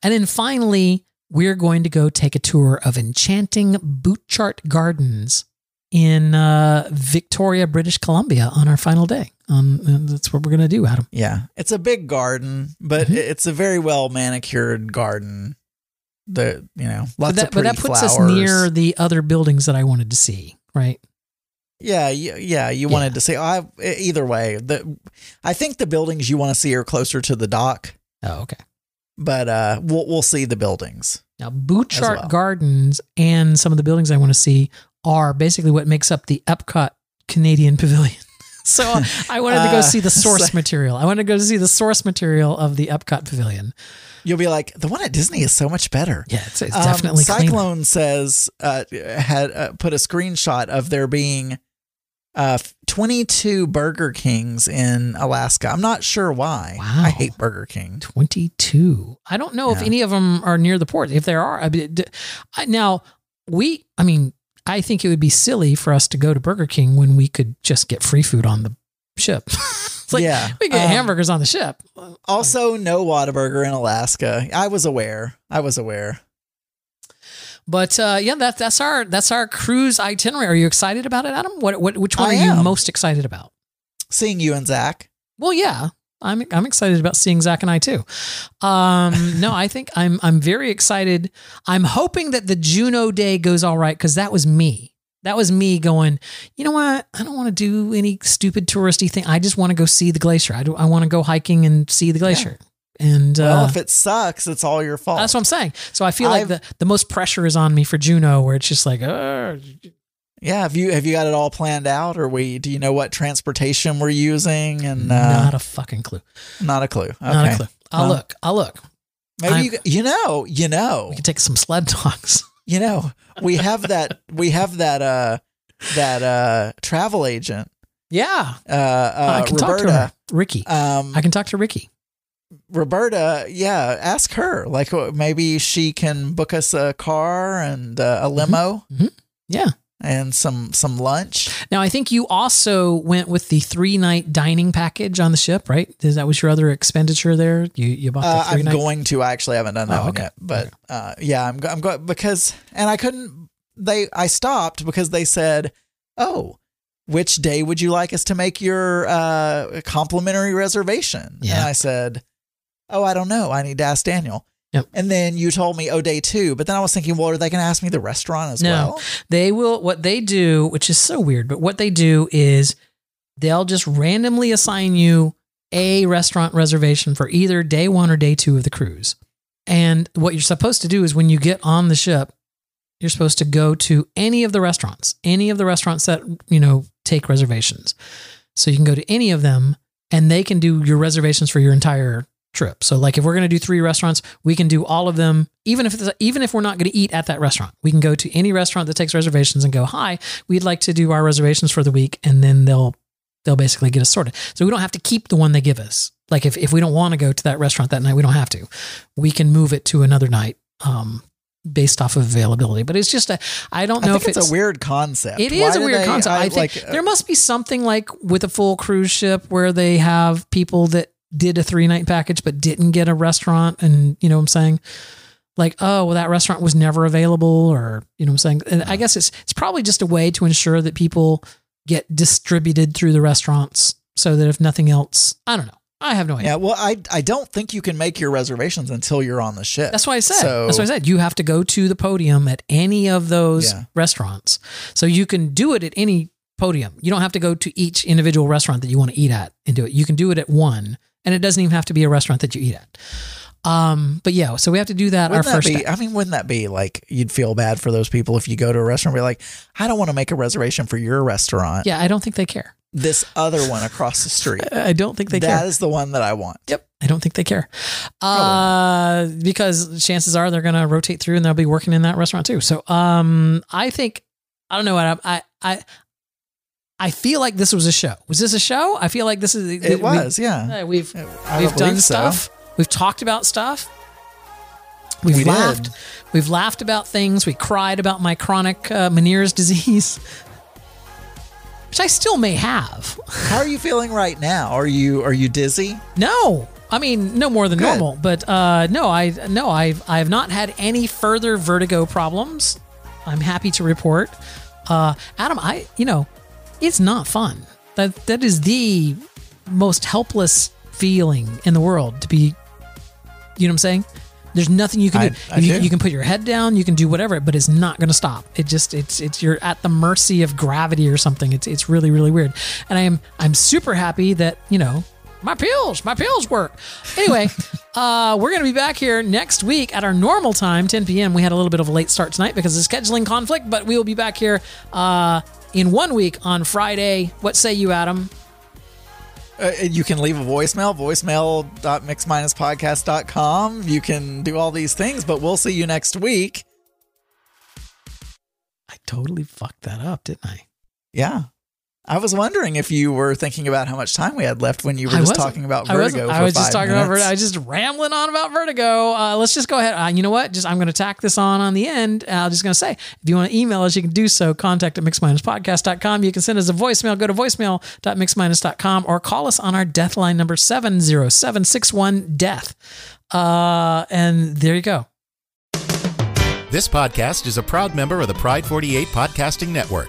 And then finally, we're going to go take a tour of enchanting Butchart Gardens in uh, Victoria, British Columbia, on our final day. Um, that's what we're going to do, Adam. Yeah, it's a big garden, but Mm-hmm. it's a very well manicured garden. The you know lots but that, of pretty but that puts flowers. us near the other buildings that I wanted to see, right? Yeah, you, yeah. You wanted to say I, either way. The I think the buildings you want to see are closer to the dock. Oh, okay. But uh, we'll we'll see the buildings. Now, Butchart well. Gardens and some of the buildings I want to see are basically what makes up the Epcot Canadian *laughs* Pavilion. so uh, I wanted to go Uh, see the *laughs* source so- material. I wanted to go see the source material of the Epcot Pavilion. You'll be like, the one at Disney is so much better. Yeah, it's, it's Um, definitely cleaner. Cyclone says uh, had uh, put a screenshot of there being uh, 22 Burger Kings in Alaska. I'm not sure why. Wow. I hate Burger King. 22. I don't know if any of them are near the port. If there are, I mean, now we, I mean, I think it would be silly for us to go to Burger King when we could just get free food on the ship. *laughs* it's like Yeah. we get Um, hamburgers on the ship. Also, no Whataburger in Alaska. I was aware. I was aware. But uh, yeah, that, that's our that's our cruise itinerary. Are you excited about it, Adam? What, what which one I are you most excited about? Seeing you and Zach. Well, yeah, I'm I'm excited about seeing Zach and I too. Um, no, I think I'm I'm very excited. I'm hoping that the Juneau day goes all right because that was me. That was me going. You know what? I don't want to do any stupid touristy thing. I just want to go see the glacier. I do. I want to go hiking and see the glacier. And Well, uh, if it sucks, it's all your fault. that's what I'm saying. So I feel like I've- the, the most pressure is on me for Juneau, where it's just like, Yeah, have you have you got it all planned out, or we do you know what transportation we're using? And uh, not a fucking clue. not a clue. Okay. Not a clue. I'll Well, look. I'll look. Maybe I'm- you, you know you know We can take some sled dogs. *laughs* you know we have that we have that uh that uh travel agent Yeah. uh, uh I can talk to her. Ricky. Um, I can talk to Ricky. Roberta, yeah, ask her. Like uh, maybe she can book us a car and uh, a limo Yeah. and some some lunch. Now I think you also went with the three night dining package on the ship, right? Is that was your other expenditure there? You you bought the Uh, I'm night. going to. I actually haven't done that Oh, one okay. yet, but uh, yeah, I'm I'm going because and I couldn't. They I stopped because they said, "Oh, which day would you like us to make your uh, complimentary reservation?" And I said, "Oh, I don't know. I need to ask Daniel." Yep. And then you told me, "Oh, day two. But then I was thinking, well, are they going to ask me the restaurant as no, well? they will. What they do, which is so weird, but what they do is they'll just randomly assign you a restaurant reservation for either day one or day two of the cruise. And what you're supposed to do is when you get on the ship, you're supposed to go to any of the restaurants, any of the restaurants that, you know, take reservations. So you can go to any of them and they can do your reservations for your entire trip. So like if we're going to do three restaurants, we can do all of them even if it's, even if we're not going to eat at that restaurant. We can go to any restaurant that takes reservations and go, "Hi, we'd like to do our reservations for the week." And then they'll they'll basically get us sorted. So we don't have to keep the one they give us. Like if, if we don't want to go to that restaurant that night, we don't have to. We can move it to another night um, based off of availability. But it's just a, I don't I know think if it's, a weird concept. It Why is a weird they- concept. I, think like, uh, there must be something like with a full cruise ship where they have people that did a three night package but didn't get a restaurant, and you know what I'm saying. Like, oh, well, that restaurant was never available, or you know what I'm saying. And I guess it's it's probably just a way to ensure that people get distributed through the restaurants, so that if nothing else, I don't know. I have no idea. Yeah, well, I I don't think you can make your reservations until you're on the ship. That's why I said. So, That's why I said you have to go to the podium at any of those Yeah. restaurants. So you can do it at any podium. You don't have to go to each individual restaurant that you want to eat at and do it. You can do it at one, and it doesn't even have to be a restaurant that you eat at. Um, but yeah, so we have to do that Wouldn't our that first be? I mean, wouldn't that be like you'd feel bad for those people if you go to a restaurant and be like, I don't want to make a reservation for your restaurant. Yeah, I don't think they care. This other one across the street. *laughs* I don't think they That care. That is the one that I want. Yep. I don't think they care. Uh, because chances are they're going to rotate through and they'll be working in that restaurant too. So, um, I think, I don't know what I, I, I feel like this was a show. Was this a show? I feel like this is, It was, yeah. We've, I we've done so. stuff. We've talked about stuff. We've We did. laughed. We've laughed about things. We cried about my chronic uh, Meniere's *laughs* disease. which I still may have. *laughs* How are you feeling right now? Are you are you dizzy? No, I mean no more than Good. normal, but uh, no, I no, I've I have not had any further vertigo problems. I'm happy to report, uh, Adam. I you know, it's not fun. That that is the most helpless feeling in the world to be. You know what I'm saying? There's nothing you can I- do. I you, do. you can put your head down, you can do whatever, but it's not going to stop. It just it's it's you're at the mercy of gravity or something. It's it's really really weird. And I am I'm super happy that you know my pills my pills work. Anyway, *laughs* uh, we're going to be back here next week at our normal time, 10 p.m. We had a little bit of a late start tonight because of scheduling conflict, but we will be back here uh, in one week on Friday. What say you, Adam? Uh, you can leave a voicemail, voicemail.mix-podcast.com. You can do all these things, but we'll see you next week. I totally fucked that up, didn't I? Yeah. I was wondering if you were thinking about how much time we had left when you were I just talking about vertigo. I for was just five talking about vertigo. I was just rambling on about vertigo. Uh, let's just go ahead. Uh, you know what? Just I'm going to tack this on on the end. Uh, I'm just going to say, if you want to email us, you can do so. Contact at mixminuspodcast.com. You can send us a voicemail. Go to voicemail.mixminus.com or call us on our death line number 70761 death. Uh, and there you go. This podcast is a proud member of the Pride 48 Podcasting Network.